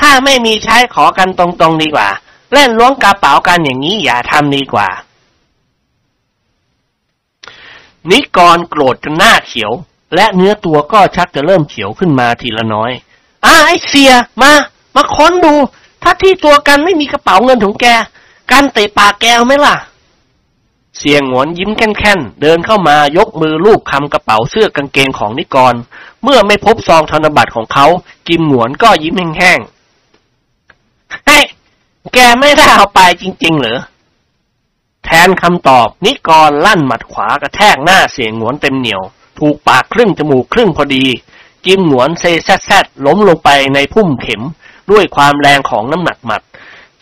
ถ้าไม่มีใช้ขอกันตรงๆดีกว่า เล่นล้วงกระเป๋ากันอย่างนี้อย่าทำดีกว่า นิกรโกรธจนหน้าเขียว และเนื้อตัวก็ชักจะเริ่มเขียวขึ้นมาทีละน้อย อ่าไอเสียมา มาค้นดู ถ้าที่ตัวกันไม่มีกระเป๋าเงินของแก กันเตะปากแกเอาไหมล่ะ เสียงหวนยิ้มแค่นๆเดินเข้ามายกมือลูบคำกระเป๋าเสื้อกางเกงของนิกร เมื่อไม่พบซองธนบัตรของเขา กิมหวนก็ยิ้มแห้งเฮ้แกไม่ได้เอาไปจริง ๆ เหรอ แทนคำตอบนิกรลั่นหมัดขวากระแทกหน้าเสียงหวนเต็มเหนียว ถูกปากครึ่งจมูกครึ่งพอดี กิมหวนเซแซดแซดล้มลงไปในพุ่มเข็มด้วยความแรงของน้ำหนักหมัด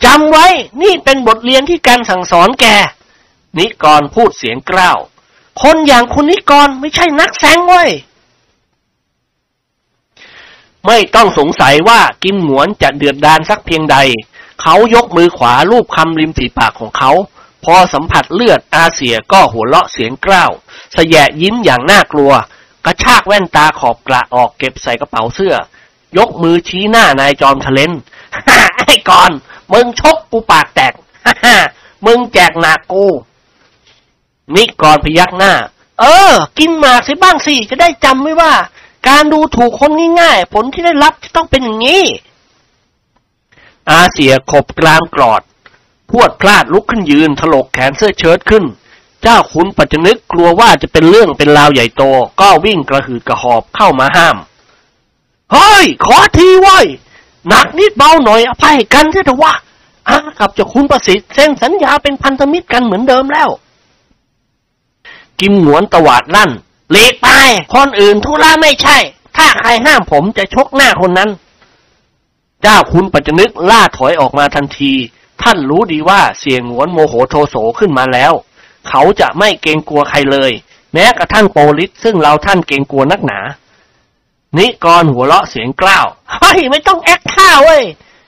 จำไว้นี่เป็นบทเรียนที่การสั่งสอนแก นิกรพูดเสียงกล้าว คนอย่างคุณนิกรไม่ใช่นักแสงเว้ย ไม่ต้องสงสัยว่ากิมหงวนจะเดือดดานสักเพียงใด เขายกมือขวาลูบคำริมฝีปากของเขา พอสัมผัสเลือดอาเซียก็หัวเราะเสียงกล้าวสแยะยิ้มอย่างน่ากลัว กระชากแว่นตาขอบกระออกเก็บใส่กระเป๋าเสื้อ ยกมือชี้หน้านายจอมทะเลนไอ้กอนมึงชกกูปากแตก มึงแจกหนักกู นิกรพยักหน้า เออ กินหมากสิบ้างสิ จะได้จำไว้ว่า การดูถูกคนง่ายๆ ผลที่ได้รับจะต้องเป็นอย่างนี้ อาเสียขบกรามกรอด พวดพลาดลุกขึ้นยืน ถลกแขนเสื้อเชิ้ตขึ้น เจ้าขุนปัจจนึกกลัวว่าจะเป็นเรื่องเป็นราวใหญ่โต ก็วิ่งกระหืดกระหอบเข้ามาห้าม เฮ้ย ขอทีไว้ยหนักนิดเบาหน่อยอภัยกันเถอะวะอากับเจ้าคุณประสิทธิ์เซ็นสัญญาเป็นพันธมิตรกันเหมือนเดิมแล้ว กิมหนวนตวาดลั่นหลีกไป คนอื่นทุระไม่ใช่ ถ้าใครห้ามผมจะชกหน้าคนนั้น เจ้าคุณปัจจนึกล่าถอยออกมาทันที ท่านรู้ดีว่าเสียงหวนโมโหโทโสขึ้นมาแล้ว เขาจะไม่เกรงกลัวใครเลย แม้กระทั่งโปลิสซึ่งเราท่านเกรงกลัวนักหนา นิกรหัวเราะเสียงกล้าวเฮ้ยไม่ต้องแอคข้าเว้ย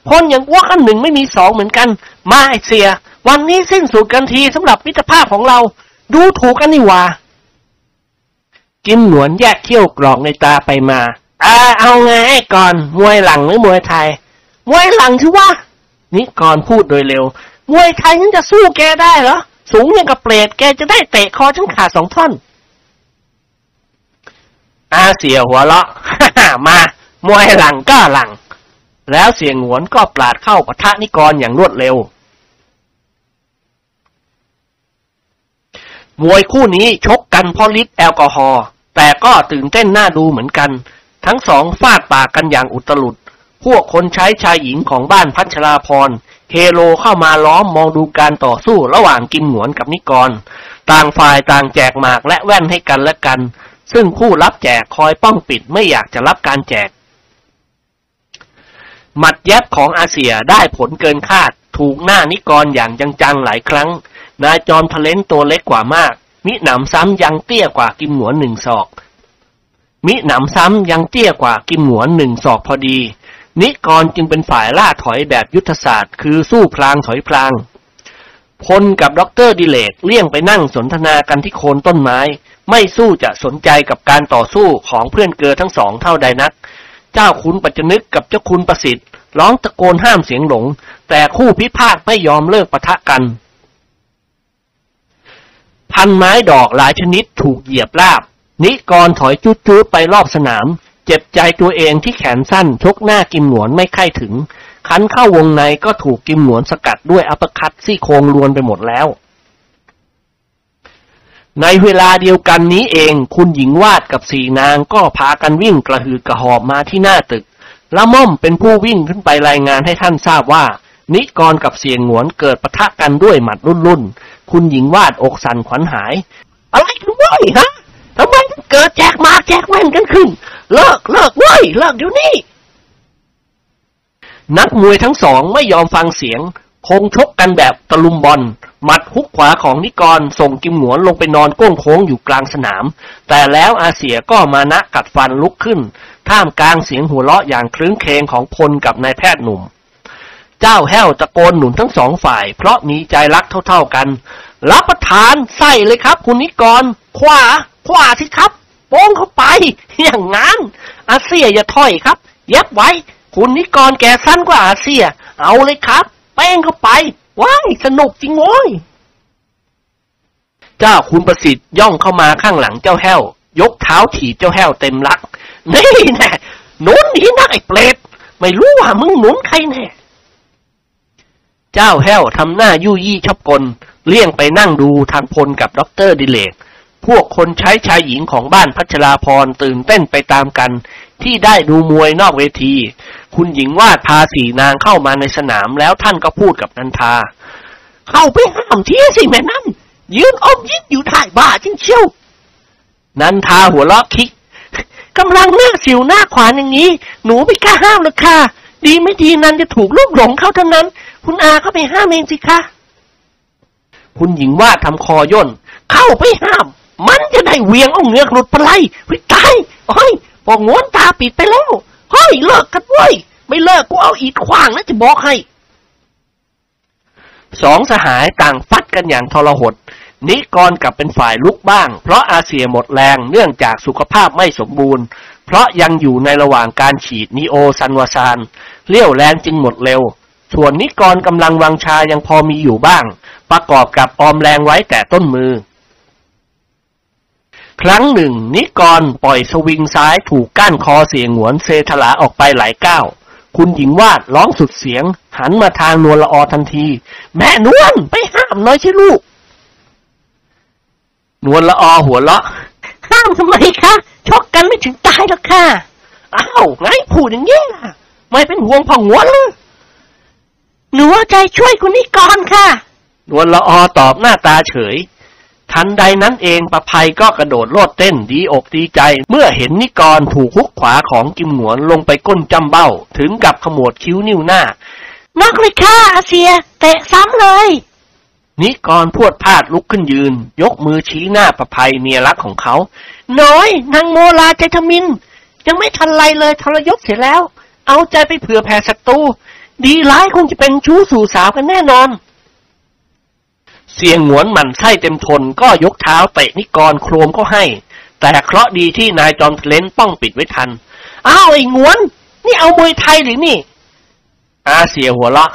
คนอย่างอ้วกอันหนึ่งไม่มีสองเหมือนกัน มาไอเสีย วันนี้สิ้นสุดกันทีสำหรับมิตรภาพของเรา ดูถูกกันนี่ว่ากิมหนวนแยกเขี้ยวกรอกในตาไปมาอ่าเอาไงไอ้ก่อน มวยหลังหรือมวยไทย มวยหลังถือว่านิกรพูดโดยเร็ว มวยไทยฉันจะสู้แกได้เหรอ สูงอย่างกับเปรตแกจะได้เตะคอฉันขาดสองท่อนอาเสียหัวเราะมา มวยหลังก้าหลัง แล้วเสียงหวนก็ปราดเข้าปะทะนิกรอย่างรวดเร็ว มวยคู่นี้ชกกันเพราะฤทธิ์แอลกอฮอล์แต่ก็ตื่นเต้นน่าดูเหมือนกัน ทั้งสองฟาดปากกันอย่างอุตลุด พวกคนใช้ชายหญิงของบ้านพัชราพรเฮโลเข้ามาล้อมมองดูการต่อสู้ระหว่างกิมหนวนกับนิกร ต่างฝ่ายต่างแจกหมากและแว่นให้กันและกัน ซึ่งผู้รับแจกคอยป้องปิดไม่อยากจะรับการแจก หมัดแยบของอาเสี่ยได้ผลเกินคาด ถูกหน้านิกรอย่างจังๆหลายครั้ง นายจอมทะเล้นตัวเล็กกว่ามาก มิหนำซ้ำยังเตี้ยกว่ากิมหงวนหนึ่งศอก มิหนำซ้ำยังเตี้ยกว่ากิมหงวนหนึ่งศอกพอดี นิกรจึงเป็นฝ่ายล่าถอยแบบยุทธศาสตร์ คือสู้พลางถอยพลางพลกับด็อกเตอร์ดิเรกเลี่ยงไปนั่งสนทนากันที่โคนต้นไม้ ไม่สู้จะสนใจกับการต่อสู้ของเพื่อนเกลอทั้งสองเท่าใดนัก เจ้าคุณปัจจนึกกับเจ้าคุณประสิทธิ์ร้องตะโกนห้ามเสียงหลง แต่คู่พิพาทไม่ยอมเลิกปะทะกัน พันไม้ดอกหลายชนิดถูกเหยียบราบ นิกรถอยจุดจุดไปรอบสนาม เจ็บใจตัวเองที่แขนสั้นชกหน้ากิมหนวนไม่ค่ายถึง คันเข้าวงในก็ถูกกิมหนวนสกัดด้วยอัปคัตซี่โครงลวนไปหมดแล้ว ในเวลาเดียวกันนี้เอง คุณหญิงวาดกับสี่นางก็พากันวิ่งกระหืดกระหอบมาที่หน้าตึกละม่อมเป็นผู้วิ่งขึ้นไปรายงานให้ท่านทราบว่า นิกรกับเสียงหวนเกิดปะทะกันด้วยหมัดรุ่นรุ่น คุณหญิงวาดอกสั่นขวัญหาย อะไรกันว้ยฮะทำไมเกิดแจกมาแจกแว่นกันขึ้น เลิกเลิกเว้ยเลิกเดี๋ยวนี้ นักมวยทั้งสองไม่ยอมฟังเสียง คงชกกันแบบตะลุมบอล หมัดฮุกขวาของนิกรส่งกิมหนวนลงไปนอนก้งโค้งอยู่กลางสนาม แต่แล้วอาเสียก็มานะกัดฟันลุกขึ้น ท่ามกลางเสียงหัวเราะอย่างคลื้นเคงของพลกับนายแพทย์หนุ่ม เจ้าแห้วตะโกนหนุนทั้งสองฝ่าย เพราะมีใจรักเท่าๆกัน รับประทานใส่เลยครับ คุณนิกร ขวา ขวาสิครับ โป้งเข้าไป อย่างงั้น อาเซียอย่าถอยครับ เย็บไว้ คุณนิกรแกสั้นกว่าอาเซีย เอาเลยครับ แป้งเข้าไป ว้ายสนุกจริงโว้ยเจ้าคุณประสิทธิ์ย่องเข้ามาข้างหลังเจ้าแห้ว ยกเท้าถีบเจ้าแห้วเต็มรัก นี่แน่หนุนนี่นะไอ้เปรตไม่รู้ว่ามึงหนุนใครแน่ เจ้าแห้วทำหน้ายู่ยี่ชอบกล เลี่ยงไปนั่งดูทางพลกับด็อกเตอร์ดิเรก พวกคนใช้ชายหญิงของบ้านพัชราพรตื่นเต้นไปตามกัน ที่ได้ดูมวยนอกเวที คุณหญิงวาดพาสีนางเข้ามาในสนามแล้วท่านก็พูดกับนันทา เข้าไปห้ามเทียสิแม่นั่นยืนอมยิ้มอยู่ถ่ายบ้าจริงเชียว นันทาหัวเราะคิกกำลังหน้าสิวหน้าขวานอย่างนี้ หนูไม่กล้าห้ามหรอกค่ะ ดีไม่ดีนันจะถูกลูกหลงเข้าทั้งนั้น คุณอาเข้าไปห้ามเองสิคะคุณหญิงว่าทำคอย่น เข้าไปห้าม มันจะได้เวียงเอาเงือกหลุดไปไล่วิตายเฮ้ยพองวนตาปิดไปแล้วเฮ้ยเลิกกันเว้ยไม่เลิกกูเอาอีดขว้างนะจะบอกให้สองสหายต่างฟัดกันอย่างทรหด นิกรกลับเป็นฝ่ายลุกบ้าง เพราะอาเซียหมดแรงเนื่องจากสุขภาพไม่สมบูรณ์ เพราะยังอยู่ในระหว่างการฉีดนีโอซันวาซานเลี้ยวแรงจึงหมดเร็ว ส่วนนิกรกำลังวังชายังพอมีอยู่บ้าง ประกอบกับออมแรงไว้แต่ต้นมือ ครั้งหนึ่ง นิกรปล่อยสวิงซ้ายถูกก้านคอเสียงหวนเซทลาออกไปหลายก้าวคุณหญิงวาดร้องสุดเสียง หันมาทางนวลละออทันที แม่นวลไปห้ามน่อยสิลูก นวลละออหัวเราะ ห้ามทำไมคะชกกันไม่ถึงตายหรอกค่ะอ้าวไงพูดอย่างนี้ล่ะ ไม่เป็นห่วงพ่อหัวเลย หนูเอาใจช่วยคุณนิกรค่ะ นวลละออตอบหน้าตาเฉย ทันใดนั้นเองประภัยก็กระโดดโลดเต้นดีอกดีใจ เมื่อเห็นนิกรถูกฮุกขวาของกิมหนวนลงไปก้นจำเบ้า ถึงกับขมวดคิ้วนิ้วหน้านอกเลยค่ะอาเซียเตะซ้ำเลย นิกรพวดพลาดลุกขึ้นยืน ยกมือชี้หน้าประภัยเมียรักของเขา น้อยนางโมลาใจทมิน ยังไม่ทันไรเลยทรยศเสียแล้ว เอาใจไปเผื่อแผ่ศัตรู ดีร้ายคงจะเป็นชู้สู่สาวกันแน่นอน เสียงหวนหมันไส้เต็มทนก็ยกเท้าเตะนิกรโครมก็ให้ แต่เคราะห์ดีที่นายจอมเลนป้องปิดไว้ทัน อ้าวไอ้งวน นี่เอามวยไทยหรือนี่ อาเสียหัวเราะ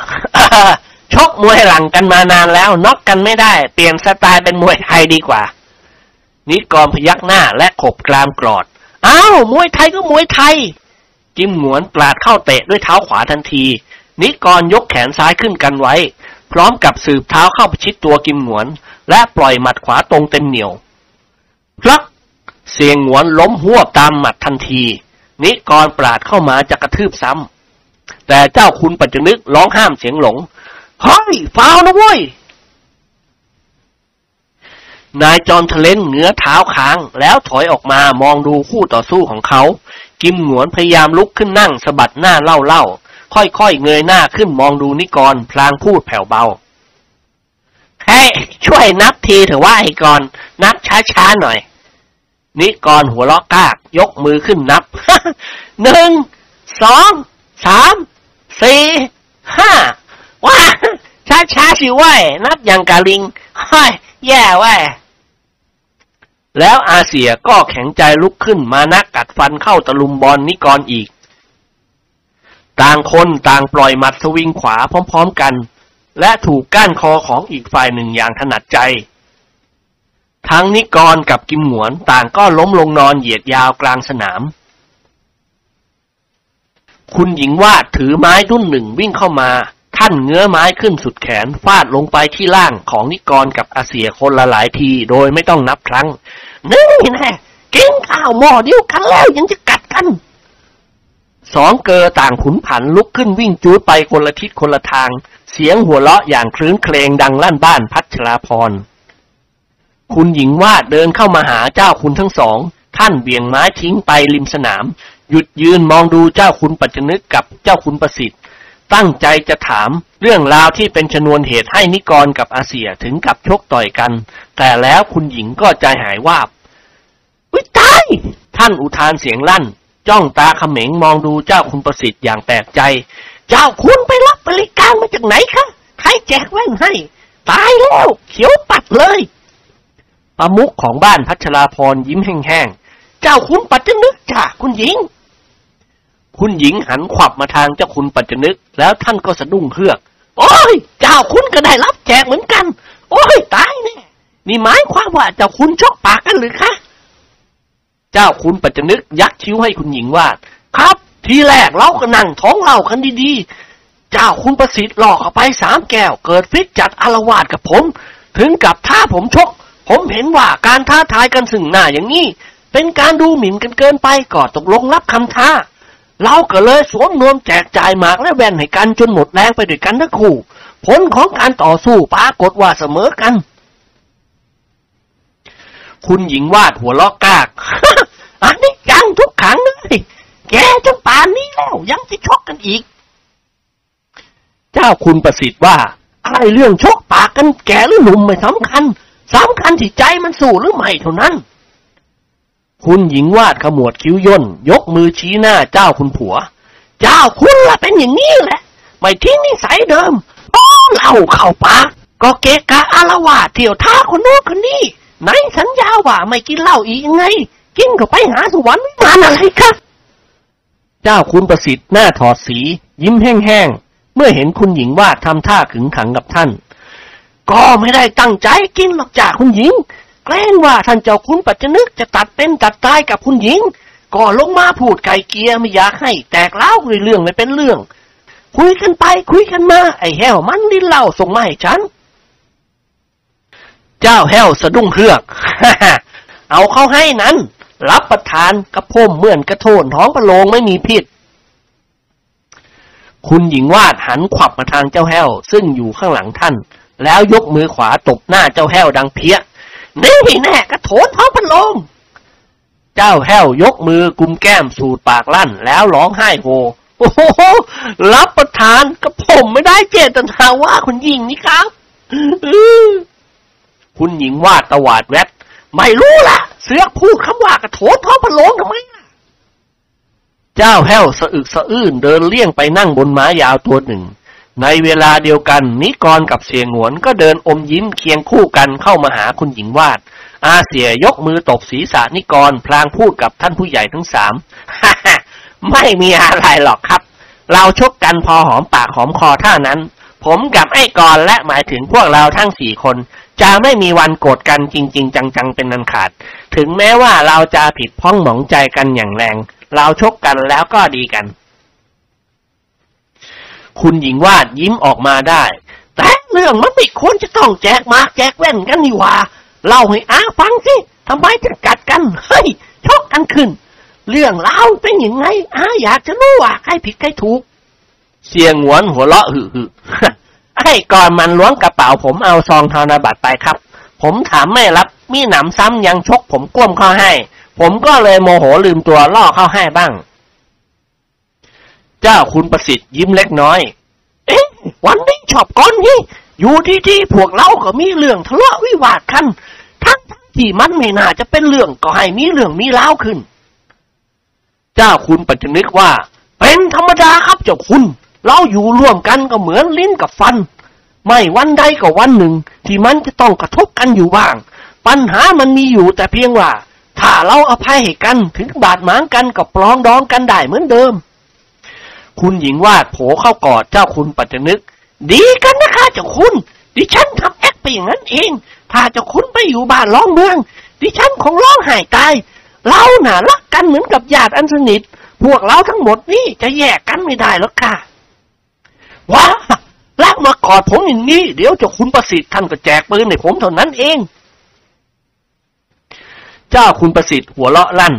ชกมวยหลังกันมานานแล้วน็อกกันไม่ได้ เปลี่ยนสไตล์เป็นมวยไทยดีกว่า นิกรพยักหน้าและขบกรามกรอด อ้าวมวยไทยก็มวยไทยกิมหงวนปลาดเข้าเตะด้วยเท้าขวาทันที นิกรยกแขนซ้ายขึ้นกันไว้ พร้อมกับสืบเท้าเข้าประชิดตัวกิมหงวน และปล่อยหมัดขวาตรงเต็มเหนียวพลักเสียงหวนล้มหัวตามหมัดทันที นิกรปราดเข้ามาจะกระทืบซ้ำแต่เจ้าคุณปัจจนึกร้องห้ามเสียงหลงเฮ้ยฟาวนะเว้ยนายจอมทะเลนเงื้อเท้าค้างแล้วถอยออกมามองดูคู่ต่อสู้ของเขา กิมหงวนพยายามลุกขึ้นนั่งสะบัดหน้าเล่าเล่า ค่อยๆเงยหน้าขึ้นมองดูนิกร พลางพูดแผ่วเบาเฮ้ช่วยนับทีเถอะว่าไอ้กรนับช้าๆหน่อย นิกรหัวเราะกากยกมือขึ้นนับหนึ่งสองสามสี่ห้าว้าช้าๆสิเว้ยนับอย่างกาลิงเฮ้ยแย่เว้ยแล้วอาเซียก็แข็งใจลุกขึ้นมานักกัดฟันเข้าตะลุมบอลนิกรอีก ต่างคนต่างปล่อยหมัดสวิงขวาพร้อมๆกัน และถูกก้านคอของอีกฝ่ายหนึ่งอย่างถนัดใจ ทั้งนิกรกับกิมหวนต่างก็ล้มลงนอนเหยียดยาวกลางสนาม คุณหญิงวาดถือไม้ดุ้นหนึ่งวิ่งเข้ามา ท่านเงื้อไม้ขึ้นสุดแขนฟาดลงไปที่ล่างของนิกรกับอาเสียคนละหลายทีโดยไม่ต้องนับครั้งนี่แน่กินข้าวหม้อเดียวกันแล้วยังจะกัดกัน สองเกอต่างขุนผันลุกขึ้นวิ่งจูดไปคนละทิศคนละทาง เสียงหัวเราะอย่างคลื้นเครงดังลั่นบ้านพัชราพร คุณหญิงวาดเดินเข้ามาหาเจ้าคุณทั้งสอง ท่านเบี่ยงไม้ทิ้งไปริมสนาม หยุดยืนมองดูเจ้าคุณปัจจนึกกับเจ้าคุณประสิทธิ์ ตั้งใจจะถามเรื่องราวที่เป็นชนวนเหตุให้นิกรกับอาเซียถึงกับชกต่อยกัน แต่แล้วคุณหญิงก็ใจหายวาบอุ้ยตายท่านอุทานเสียงลั่น จ้องตาเขม็งมองดูเจ้าคุณประสิทธิ์อย่างแปลกใจ เจ้าคุณไปรับบริการมาจากไหนคะใครแจกแว่นให้ ตายแล้วเขียวปัดเลยประมุขของบ้านพัชราพรยิ้มแห้งๆ เจ้าคุณปัจจนึกจ้ะคุณหญิง คุณหญิงหันขวับมาทางเจ้าคุณปัจจนึก แล้วท่านก็สะดุ้งเฮือก โอ้ย เจ้าคุณก็ได้รับแจกเหมือนกัน โอ้ย ตายแน่นี่หมายความว่าเจ้าคุณชกปากกันหรือคะ เจ้าคุณปัจจนึกยักคิ้วให้คุณหญิงวาด ครับ ทีแรกเราก็นั่งท้องเล่ากันดีๆ เจ้าคุณประสิทธิ์หลอกเข้าไปสามแก้ว เกิดฟิตจัดอารวาสกับผม ถึงกับท้าผมชก ผมเห็นว่าการท้าทายกันสึ่งหน้าอย่างนี้ เป็นการดูหมิ่นกันเกินไปก็ตกลงรับคำท้า เราก็เลยสวมนวมแจกจ่ายหมากและแว่นให้กันจนหมดแรงไปด้วยกันทั้งคู่ ผลของการต่อสู้ปรากฏว่าเสมอกันคุณหญิงวาดหัวลอกกอันนี้จังทุก ขังเลยแกจนป่านนี้แล้วยังจะชกกันอีก เจ้าคุณประสิทธิ์ว่าอะไรเรื่องชกปากกันแกหรือหนุ่มไม่สำคัญสำคัญที่ใจมันสู้หรือไม่เท่านั้น คุณหญิงวาดขมวดคิ้วย่น ยกมือชี้หน้าเจ้าคุณผัว เจ้าคุณละเป็นอย่างนี้แหละ ไม่ทิ้งนิสัยเดิมโอ้เหล่าเข้าปากก็เกะกะอารวาเที่ยวท่าคนโน้นคนนี้ไหนสัญญาว่าไม่กินเหล้าอีกยัง ไงกินก็ไปหาสวรรค์วิมานอะไรครับเจ้าคุณประสิทธิ์หน้าถอดสี ยิ้มแห้งๆ เมื่อเห็นคุณหญิงว่าทำท่าขึงขังกับท่าน ก็ไม่ได้ตั้งใจกินหรอกจ้าคุณหญิง แกล้งว่าท่านเจ้าคุณปัจจนึกจะตัดเป็นตัดตายกับคุณหญิง ก็ลงมาพูดไก่เกียไม่อยากให้ แตกเล้าวเรื่องไม่เป็นเรื่อง คุยกันไปคุยกันมา ไอ้แห้วมันลิ้นเล่าส่งมาให้ฉัน เจ้าแห้วสะดุ้งเฮือกเอาเข้าให้นั้น รับประทานกระพ่มเหมือนกระโถนท้องประโลงไม่มีพิษ คุณหญิงวาดหันขวับมาทางเจ้าแห้ว ซึ่งอยู่ข้างหลังท่าน แล้วยกมือขวาตบหน้าเจ้าแห้วดังเพี้ย นี่แน่กระโถนท้องพันลมเจ้าแห้วยกมือกุมแก้มสูดปากลั่น แล้วร้องไห้โฮโอ้โหรับประทานกับผมไม่ได้เจตนาว่าคุณหญิงนี่ครับคุณหญิงวาดตวาดแวดไม่รู้ล่ะ เสือกพูดคำว่ากระโถนท้อพันลมทำไมล่ะเจ้าแห้วสะอึกสะอื้นเดินเลี่ยงไปนั่งบนม้ายาวตัวหนึ่ง ในเวลาเดียวกัน นิกรกับเสียงหวนก็เดินอมยิ้มเคียงคู่กันเข้ามาหาคุณหญิงวาด อาเสียยกมือตบศีรษะนิกรพลางพูดกับท่านผู้ใหญ่ทั้งสามฮ่าฮ่าไม่มีอะไรหรอกครับ เราชกกันพอหอมปากหอมคอเท่านั้น ผมกับไอ้กรและหมายถึงพวกเราทั้งสี่คน จะไม่มีวันโกรธกันจริง ๆ จังๆเป็นนันขาด ถึงแม้ว่าเราจะผิดพ้องหมองใจกันอย่างแรง เราชกกันแล้วก็ดีกัน คุณหญิงวาดยิ้มออกมาได้ แต่เรื่องมันไม่ควรจะต้องแจกมากแจกแว่นกันนี่ว่าเล่าให้อาฟังสิทำไมถึงกัดกัน เฮ้ยชกกันขึ้น เรื่องเล่าเป็นยังไงอาอยากจะรู้ว่าใครผิดใครถูก เสียงหวนหัวเราะหึหึไอ้ก่อนมันล้วงกระเป๋าผมเอาซองธนบัตรไปครับ ผมถามไม่รับ มีหนำซ้ำยังชกผมก้มเข้าให้ ผมก็เลยโมโหลืมตัวล่อเข้าให้บ้าง เจ้าคุณประสิทธิ์ยิ้มเล็กน้อย เอ๊ะวันนี้ชอบก้อนนี่อยู่ที่ที่พวกเราก็มีเรื่องทะเลาะวิวาทกันทั้งที่มันไม่น่าจะเป็นเรื่องก็ให้มีเรื่องมีราขึ้น เจ้าคุณปัจจนึกว่า เป็นธรรมดาครับเจ้าคุณ เราอยู่ร่วมกันก็เหมือนลิ้นกับฟัน ไม่วันใดก็วันหนึ่ง ที่มันจะต้องกระทบกันอยู่บ้าง ปัญหามันมีอยู่แต่เพียงว่า ถ้าเราอภัยให้กันถึงบาดหมางกันก็ปลองดองกันได้เหมือนเดิม คุณหญิงวาดโผเข้ากอดเจ้าคุณปัจจนึก ดีกันนะคะเจ้าคุณ ดิฉันทำแอคไปอย่างนั้นเอง ถ้าเจ้าคุณไปอยู่บ้านร้องเมือง ดิฉันคงร้องไห้ตายเราหน่ะรักกันเหมือนกับญาติอันสนิท พวกเราทั้งหมดนี่จะแยกกันไม่ได้หรอกค่ะว้าลากมากอดผมอย่างนี้ เดี๋ยวเจ้าคุณประสิทธิ์ท่านก็แจกปืนให้ผมเท่านั้นเอง เจ้าคุณประสิทธิ์หัวเราะลั่น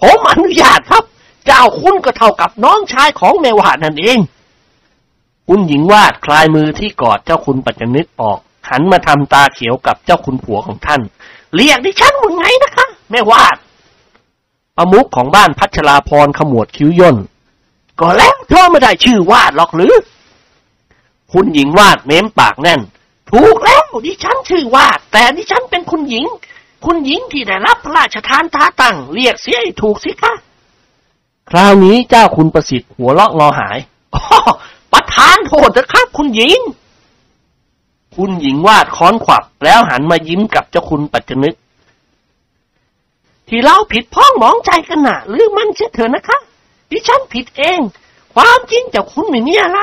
ผมอนุญาตครับ เจ้าคุณก็เท่ากับน้องชายของแม่วาดนั่นเอง คุณหญิงวาดคลายมือที่กอดเจ้าคุณปัจจนึกออก หันมาทำตาเขียวกับเจ้าคุณผัวของท่าน เรียกดิฉันว่าไงนะคะแม่วาดประมุขของบ้านพัชราพรขมวดคิ้วย่นก็แล้วเธอไม่ได้ชื่อวาดหรอกหรือ คุณหญิงวาดเม้มปากแน่น ถูกแล้วดิฉันชื่อวาด แต่ดิฉันเป็นคุณหญิง คุณหญิงที่ได้รับพระราชทานตาตั้งเรียกเสียให้ถูกสิคะ คราวนี้เจ้าคุณประสิทธิ์หัวเราะงอหายอ๋อประธานโทษนะครับ คุณหญิง คุณหญิงวาดค้อนขวับแล้วหันมายิ้มกับเจ้าคุณปัจจนึก ที่เราผิดพ้องหมองใจกันน่ะหรือมันเชื่อเถอะนะคะ ดิฉันผิดเอง ความจริงเจ้าคุณไม่มีอะไร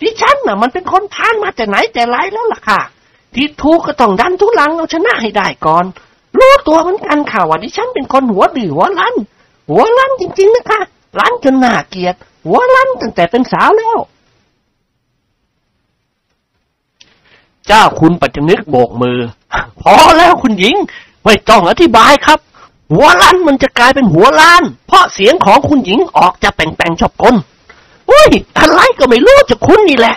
ดิฉันน่ะ มันเป็นคนพานมาแต่ไหนแต่ไรแล้วล่ะค่ะที่ถูกก็ต้องดันทุลังเอาชนะให้ได้ก่อน รู้ตัวเหมือนกันค่ะว่าดิฉันเป็นคนหัวดื้อหัวรั้น หัวรั้นจริง ๆ นะคะรั้นจนหน่าเกลียด หัวรั้นตั้งแต่เป็นสาวแล้ว เจ้าคุณปัจจนึกโบกมือ พอแล้วคุณหญิง ไม่ต้องอธิบายครับ หัวล้นมันจะกลายเป็นหัวล้าน เพราะเสียงของคุณหญิงออกจะแป่งๆชอบกลอุ้ยอะไรก็ไม่รู้จะคุณนี่แหละ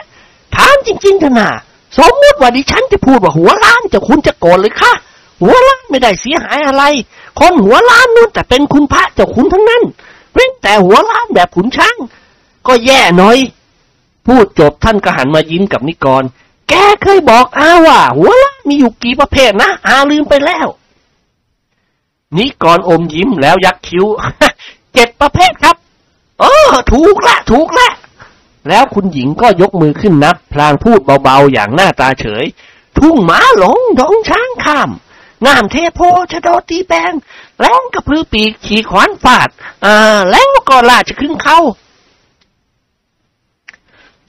ถามจริงๆเถอะนะสมมติว่าดิฉันจะพูดว่าหัวล้านจะคุณจะโกรธเลยค่ะ หัวล้านไม่ได้เสียหายอะไร คนหัวล้านนู่นแต่เป็นคุณพระเจ้าคุณทั้งนั้นเว้นแต่หัวล้านแบบขุนช้าง ก็แย่หน่อย พูดจบท่านก็หันมายิ้มกับนิกร แกเคยบอกอาว่า หัวล้านมีอยู่กี่ประเภทนะอาลืมไปแล้ว นิกรอมยิ้มแล้วยักคิ้วเจ็ดประเภทครับเออถูกละถูกละแล้วคุณหญิงก็ยกมือขึ้นนับ พลางพูดเบาๆอย่างหน้าตาเฉย ทุ่งหมาหลงดองช้างข้าม งามเทโพชะโดตีแปงแล้งกระพือปีกขี่ขวานฟาดอ่าแล้วก็ลาจะขึ้นเข้า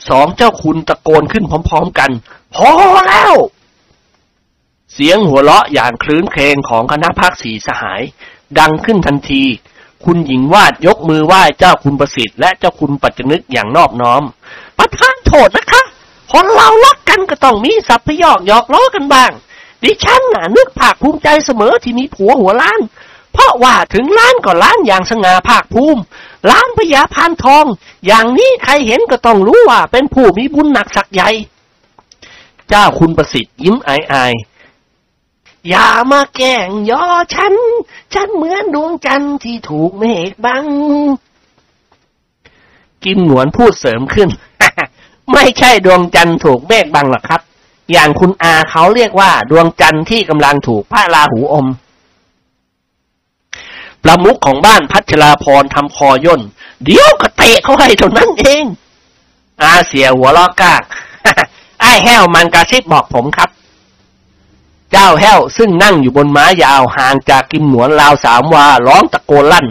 สองเจ้าคุณตะโกนขึ้นพร้อมๆกัน พอแล้ว เสียงหัวเราะอย่างคลื้นเครงของคณะพักสีสหาย ดังขึ้นทันที คุณหญิงวาดยกมือไหว้เจ้าคุณประสิทธิ์และเจ้าคุณปัจจนึกอย่างนอบน้อมประทานโทษนะคะคนเรารักกันก็ต้องมีสัพพยอกหยอกล้อกันบ้าง ดิฉันน่ะนึกภาคภูมิใจเสมอที่มีผัวหัวล้าน เพราะว่าถึงล้านก็ล้านอย่างสง่าภาคภูมิ ล้านพญาพานทอง อย่างนี้ใครเห็นก็ต้องรู้ว่าเป็นผู้มีบุญหนักสักใหญ่ เจ้าคุณประสิทธิ์ยิ้มอายอย่ามาแกล้งย่อฉัน ฉันเหมือนดวงจันทร์ที่ถูกเมฆบัง กิมหนวนพูดเสริมขึ้น ไม่ใช่ดวงจันทร์ถูกเมฆบังหรอกครับ อย่างคุณอาเขาเรียกว่า ดวงจันทร์ที่กำลังถูกพระราหูอม ประมุขของบ้านพัชราพรทำคอย่น เดี๋ยวก็เตะเขาให้เท่านั้นเอง อาเสียหัวลอกกากไอ้แห้วมันกระซิบบอกผมครับ เจ้าแห้วซึ่งนั่งอยู่บนม้ายาวห่างจากกิมหนวนราวสามวาร้องตะโกนลั่น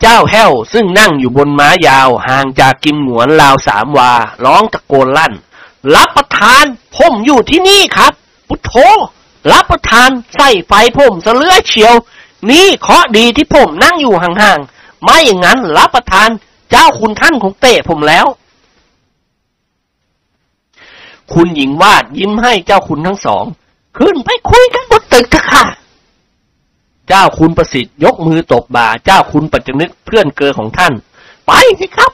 เจ้าแห้วซึ่งนั่งอยู่บนม้ายาวห่างจากกิมหนวนราวสามวา ร้องตะโกนลั่น รับประทานผมอยู่ที่นี่ครับ พุทโธรับประทานใส่ไฟผมเสลือเฉียว นี่เคาะดีที่ผมนั่งอยู่ห่างๆ ไม่อย่างนั้นรับประทานเจ้าคุณท่านของเตะผมแล้ว คุณหญิงวาดยิ้มให้เจ้าคุณทั้งสอง ขึ้นไปคุยกันบนตึกเถอะค่ะเจ้าคุณประสิทธิ์ยกมือตบบ่า เจ้าคุณปัจจนึกเพื่อนเกอของท่าน ไปสิครับ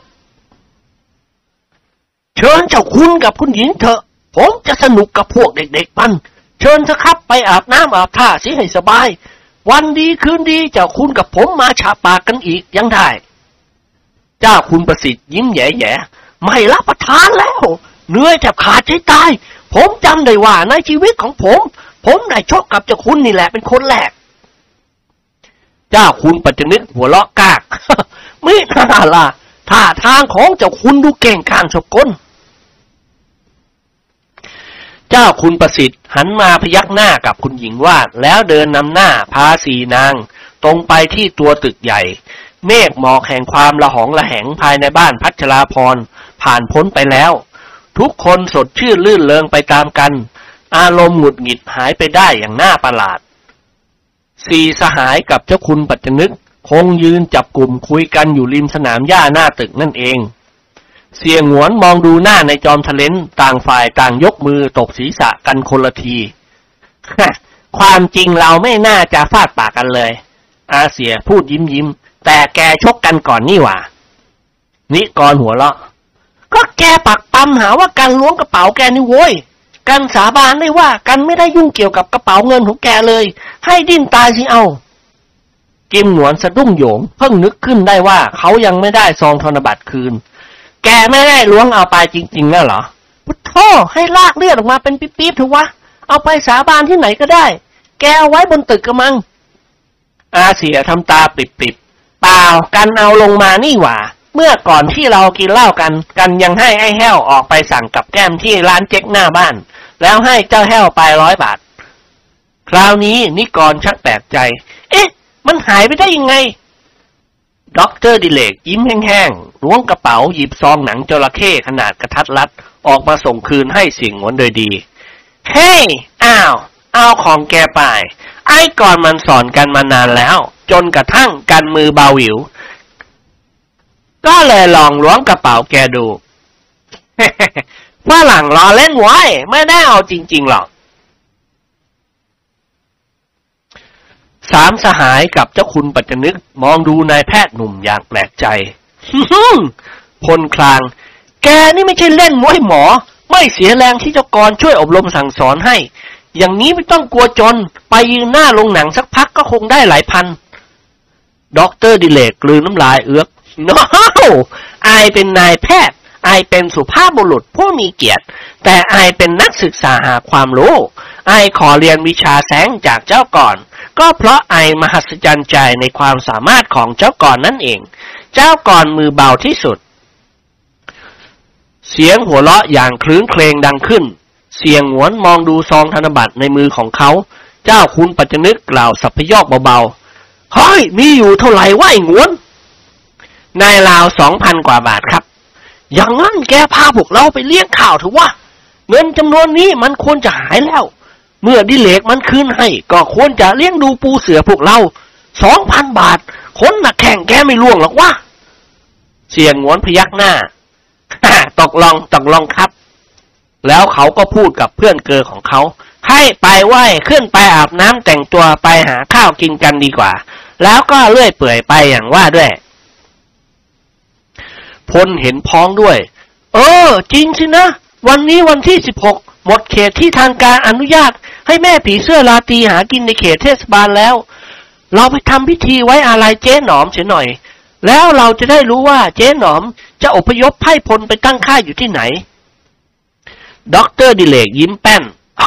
เชิญเจ้าคุณกับคุณหญิงเถอะ ผมจะสนุกกับพวกเด็กๆมัน เชิญเถอะครับไปอาบน้ำอาบท่าสิให้สบาย วันดีคืนดีเจ้าคุณกับผมมาฉาปากกันอีกยังได้ เจ้าคุณประสิทธิ์ยิ้มแย่ๆไม่รับประทานแล้ว เหนื่อยแทบขาดใจตาย ผมจำได้ว่าในชีวิตของผม ผมได้ชกกับเจ้าคุณนี่แหละเป็นคนแรกเจ้าคุณปัจจนึกหัวเราะกากไม่น่าล่ะ ท่าทางของเจ้าคุณดูเก่งกางชกกลเจ้าคุณประสิทธิ์หันมาพยักหน้ากับคุณหญิงวาด แล้วเดินนำหน้าพาสีนาง ตรงไปที่ตัวตึกใหญ่ เมฆหมอกแห่งความละหองละแหงภายในบ้านพัชราพรผ่านพ้นไปแล้ว ทุกคนสดชื่นลื่นเลงไปตามกัน อารมณ์หงุดหงิดหายไปได้อย่างน่าประหลาด สี่สหายกับเจ้าคุณปัจจนึก คงยืนจับกลุ่มคุยกันอยู่ริมสนามหญ้าหน้าตึกนั่นเอง เสียงหวนมองดูหน้าในจอมทะเลนต่างฝ่ายต่างยกมือตบศีรษะกันคนละที ความจริงเราไม่น่าจะฟาดปากกันเลย อาเสียพูดยิ้มยิ้ม แต่แกชกกันก่อนนี่หว่า นิกรหัวเราะ ก็แกปักปั๊มหาว่ากันล้วงกระเป๋าแกนี่โว้ยกันสาบานได้ว่ากันไม่ได้ยุ่งเกี่ยวกับกระเป๋าเงินของแกเลย ให้ดิ้นตายสิเอา กิมหนวนสะดุ้งโหยง เพิ่งนึกขึ้นได้ว่าเขายังไม่ได้ซองธนบัตรคืน แกไม่ได้ล้วงเอาไปจริงๆน่ะเหรอ พุทโธให้ลากเลือดออกมาเป็นปี๊บๆเถอะวะ เอาไปสาบานที่ไหนก็ได้ แกเอาไว้บนตึกกระมัง อาเสียทำตาปิบๆเปล่ากันเอาลงมานี่หว่า เมื่อก่อนที่เรากินเหล้ากัน กันยังให้ไอ้แห้วออกไปสั่งกับแก้มที่ร้านเจ๊กหน้าบ้าน แล้วให้เจ้าแห้วไปร้อยบาท คราวนี้นิกรชักแปลกใจเอ๊ะ มันหายไปได้ยังไงด็อกเตอร์ดิเรกยิ้มแห้งๆล้วงกระเป๋าหยิบซองหนังจระเข้ขนาดกะทัดรัด ออกมาส่งคืนให้เสี่ยหงวนโดยดี เฮ้ยอ้าว เอาของแกไป ไอ้ก่อนมันสอนกันมานานแล้ว จนกระทั่งกันมือเบาหวิว ก็เลยลองล้วงกระเป๋าแกดูว่าหลังล้อเล่นไว้ ไม่ได้เอาจริง ๆ หรอก สามสหายกับเจ้าคุณปัจจนึกมองดูนายแพทย์หนุ่มอย่างแปลกใจพลคราง แกนี่ไม่ใช่เล่นโว้ยหมอ ไม่เสียแรงที่เจ้ากรช่วยอบรมสั่งสอนให้ อย่างนี้ไม่ต้องกลัวจน ไปยืนหน้าโรงหนังสักพักก็คงได้หลายพันด็อกเตอร์ดิเรกกลืนน้ำลายเอือก no ไอายเป็นนายแพทย์ อายเป็นสุภาพบุรุษผู้มีเกียรติ แต่ I เป็นนักศึกษาหาความรู้ อายขอเรียนวิชาแสงจากเจ้าก่อน ก็เพราะไอมหัศจรรย์ใจในความสามารถของเจ้าก่อนนั่นเอง เจ้าก่อนมือเบาที่สุด เสียงหัวเราะอย่างคลื้นเครงดังขึ้น เสียงหวนมองดูซองธนบัตรในมือของเขา เจ้าคุณปัจจนึกกล่าวสัพยอกเบาๆเฮ้ยมีอยู่เท่าไหร่วะไอ้หวนนายลาวสองพันกว่าบาทครับ อย่างนั้นแกพาพวกเราไปเลี้ยงข่าวเถอะวะเงินจำนวนนี้มันควรจะหายแล้ว เมื่อดิเลกมันคืนให้ ก็ควรจะเลี้ยงดูปูเสือพวกเราสองพันบาทคนหนักแข่งแกไม่ล่วงหรอกวะเสียงหวนพยักหน้าตกลงตกลงครับ แล้วเขาก็พูดกับเพื่อนเกอของเขา ให้ไปไหว้ขึ้นไปอาบน้ำแต่งตัวไปหาข้าวกินกันดีกว่า แล้วก็เลื่อยเปื่อยไปอย่างว่าด้วยพลเห็นพ้องด้วย เออ จริงสินะ วันนี้วันที่สิบหก หมดเขตที่ทางการอนุญาต ให้แม่ผีเสื้อลาตีหากินในเขตเทศบาลแล้ว เราไปทำพิธีไว้อาลัยเจ๊หนอมเสียหน่อย แล้วเราจะได้รู้ว่าเจ๊หนอมจะอพยพไพ่พลไปตั้งค่ายอยู่ที่ไหนด็อกเตอร์ดิเลกยิ้มแป้น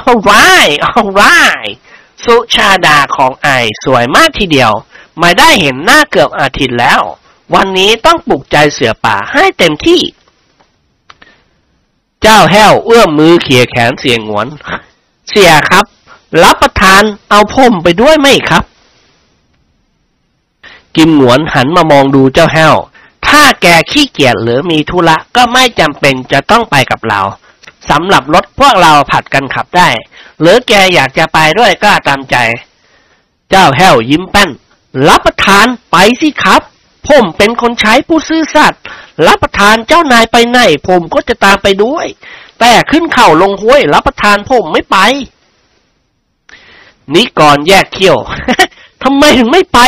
alright alright สุชาดาของ I สวยมากทีเดียว ไม่ได้เห็นหน้าเกือบอาทิตย์แล้ว วันนี้ต้องปลุกใจเสือป่าให้เต็มที่ เจ้าแห้วเอื้อมมือเขี่ยแขนเสียงหวน เสียครับ รับประทานเอาพ่มไปด้วยไหมครับ กิมหนวนหันมามองดูเจ้าแห้ว ถ้าแกขี้เกียจหรือมีธุระก็ไม่จำเป็นจะต้องไปกับเราสำหรับรถพวกเราผัดกันขับได้ หรือแกอยากจะไปด้วยก็ตามใจ เจ้าแห้วยิ้มแป้น รับประทานไปสิครับผผมเป็นคนใช้ผู้ซื่อสัตย์ รับประทานเจ้านายไปไหน ผมก็จะตามไปด้วย แต่ขึ้นเข่าลงห้วย รับประทานผมไม่ไปนี่ก่อนแยกเขี้ยวทำไมถึงไม่ไป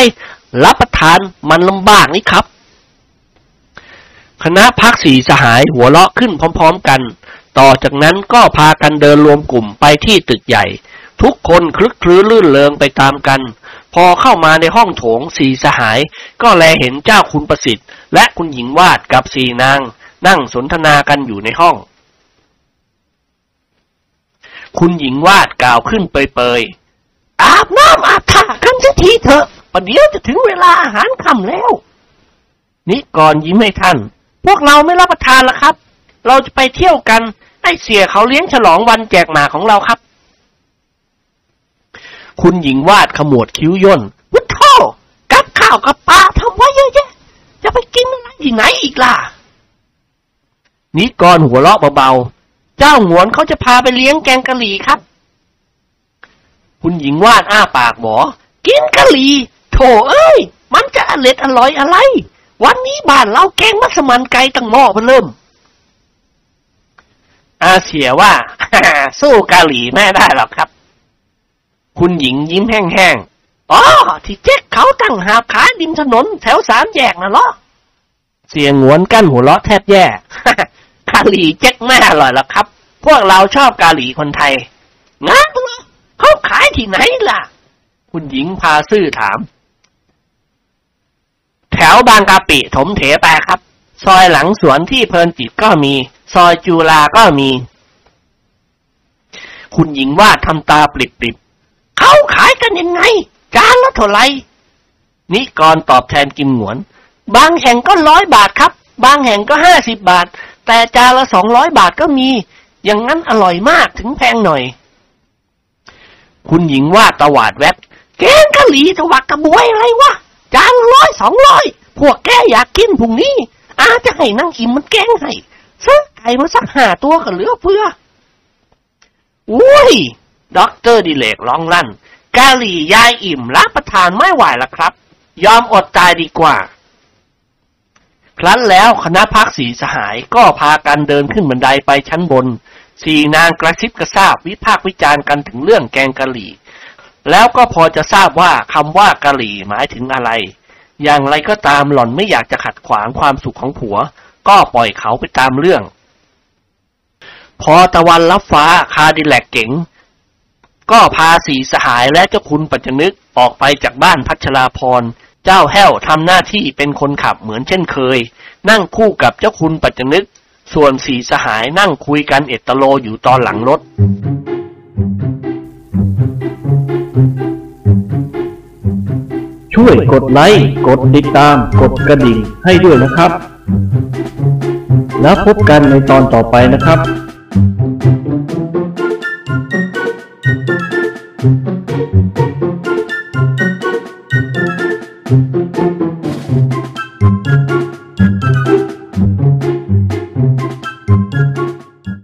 รับประทานมันลำบากนี่ครับ คณะพักสีสหายหัวเราะขึ้นพร้อมๆกัน ต่อจากนั้นก็พากันเดินรวมกลุ่มไปที่ตึกใหญ่ ทุกคนคลึกคลื้นลื่นเริงไปตามกัน พอเข้ามาในห้องโถงสีสหาย ก็แลเห็นเจ้าคุณประสิทธิ์ และคุณหญิงวาดกับสี่นาง นั่งสนทนากันอยู่ในห้อง คุณหญิงวาดกล่าวขึ้นเปยๆ อาบน้ำอาบท่ากันสักทีเถอะประเดี๋ยวจะถึงเวลาอาหารค่ำแล้ว นิกรยิ้มให้ท่าน พวกเราไม่รับประทานละครับ เราจะไปเที่ยวกันให้เสียเขาเลี้ยงฉลองวันแจกหมาของเราครับ คุณหญิงวาดขมวดคิ้วย่นวุฒโธกับข้าวกับปลา ที่ไหนอีกล่ะ นิกรหัวเราะเบาๆ เจ้าหงวนเขาจะพาไปเลี้ยงแกงกะหรี่ครับ คุณหญิงวาดอ้าปากหมอกินกะหรี่โถเอ้ย มันจะอร่อยอร่อยอะไร วันนี้บ้านเราแกงมัสมั่นไก่ตั้งหม้อเพิ่เริ่ม อาเสียว่า สู้กะหรี่ไม่ได้หรอกครับ คุณหญิงยิ้มแห้งๆอ๋อที่เจ๊กเขาตั้งหาบขายริมถนนแถวสามแยกน่ะเหรอ เสียงหวนกั้นหัวเราะแทบแย่กะหรี่เจ๊กไม่อร่อยหรอกครับ พวกเราชอบกะหรี่คนไทยงั้นเขาขายที่ไหนล่ะ คุณหญิงพาซื่อถาม แถวบางกะปิถมเถไปครับ ซอยหลังสวนที่เพลินจิตก็มี ซอยจูลาก็มี คุณหญิงว่าทำตาปริบๆเขาขายกันยังไง จานละเท่าไหร่นิกรตอบแทนกินหงวน บางแห่งก็ร้อยบาทครับ บางแห่งก็ห้าสิบบาท แต่จานละสองร้อยบาทก็มี อย่างนั้นอร่อยมากถึงแพงหน่อย คุณหญิงว่าตวาดแว้ดแกงกะหรี่ถวักกระบวยอะไรวะจานร้อยสองร้อยพวกแกอยากกินพรุ่งนี้ อาจะให้นังอิ่มมันแกงให้ซื้อไก่มาสักห้าตัวก็เหลือเฟืออุ้ยด็อกเตอร์ดิเลกร้องลั่น กะหรี่ยายอิ่มรับประทานไม่ไหวละครับ ยอมอดตายดีกว่า ครั้นแล้วคณะพักสีสหายก็พากันเดินขึ้นบันไดไปชั้นบน สี่นางกระซิบกระซาบวิพากวิจารณ์กันถึงเรื่องแกงกะหรี่ แล้วก็พอจะทราบว่าคำว่ากะหรี่หมายถึงอะไร อย่างไรก็ตามหล่อนไม่อยากจะขัดขวางความสุขของผัว ก็ปล่อยเขาไปตามเรื่อง พอตะวันรับฟ้าคาดิแลกเก๋งก็พาสีสหายและเจ้าคุณปัจจนึกออกไปจากบ้านพัชราพร เจ้าแห้วทำหน้าที่เป็นคนขับเหมือนเช่นเคย นั่งคู่กับเจ้าคุณปัจจนึก ส่วนสีสหายนั่งคุยกันเอตโลอยู่ตอนหลังรถ ช่วยกดไลค์ กดติดตาม กดกระดิ่งให้ด้วยนะครับ แล้วพบกันในตอนต่อไปนะครับうん。Thank you.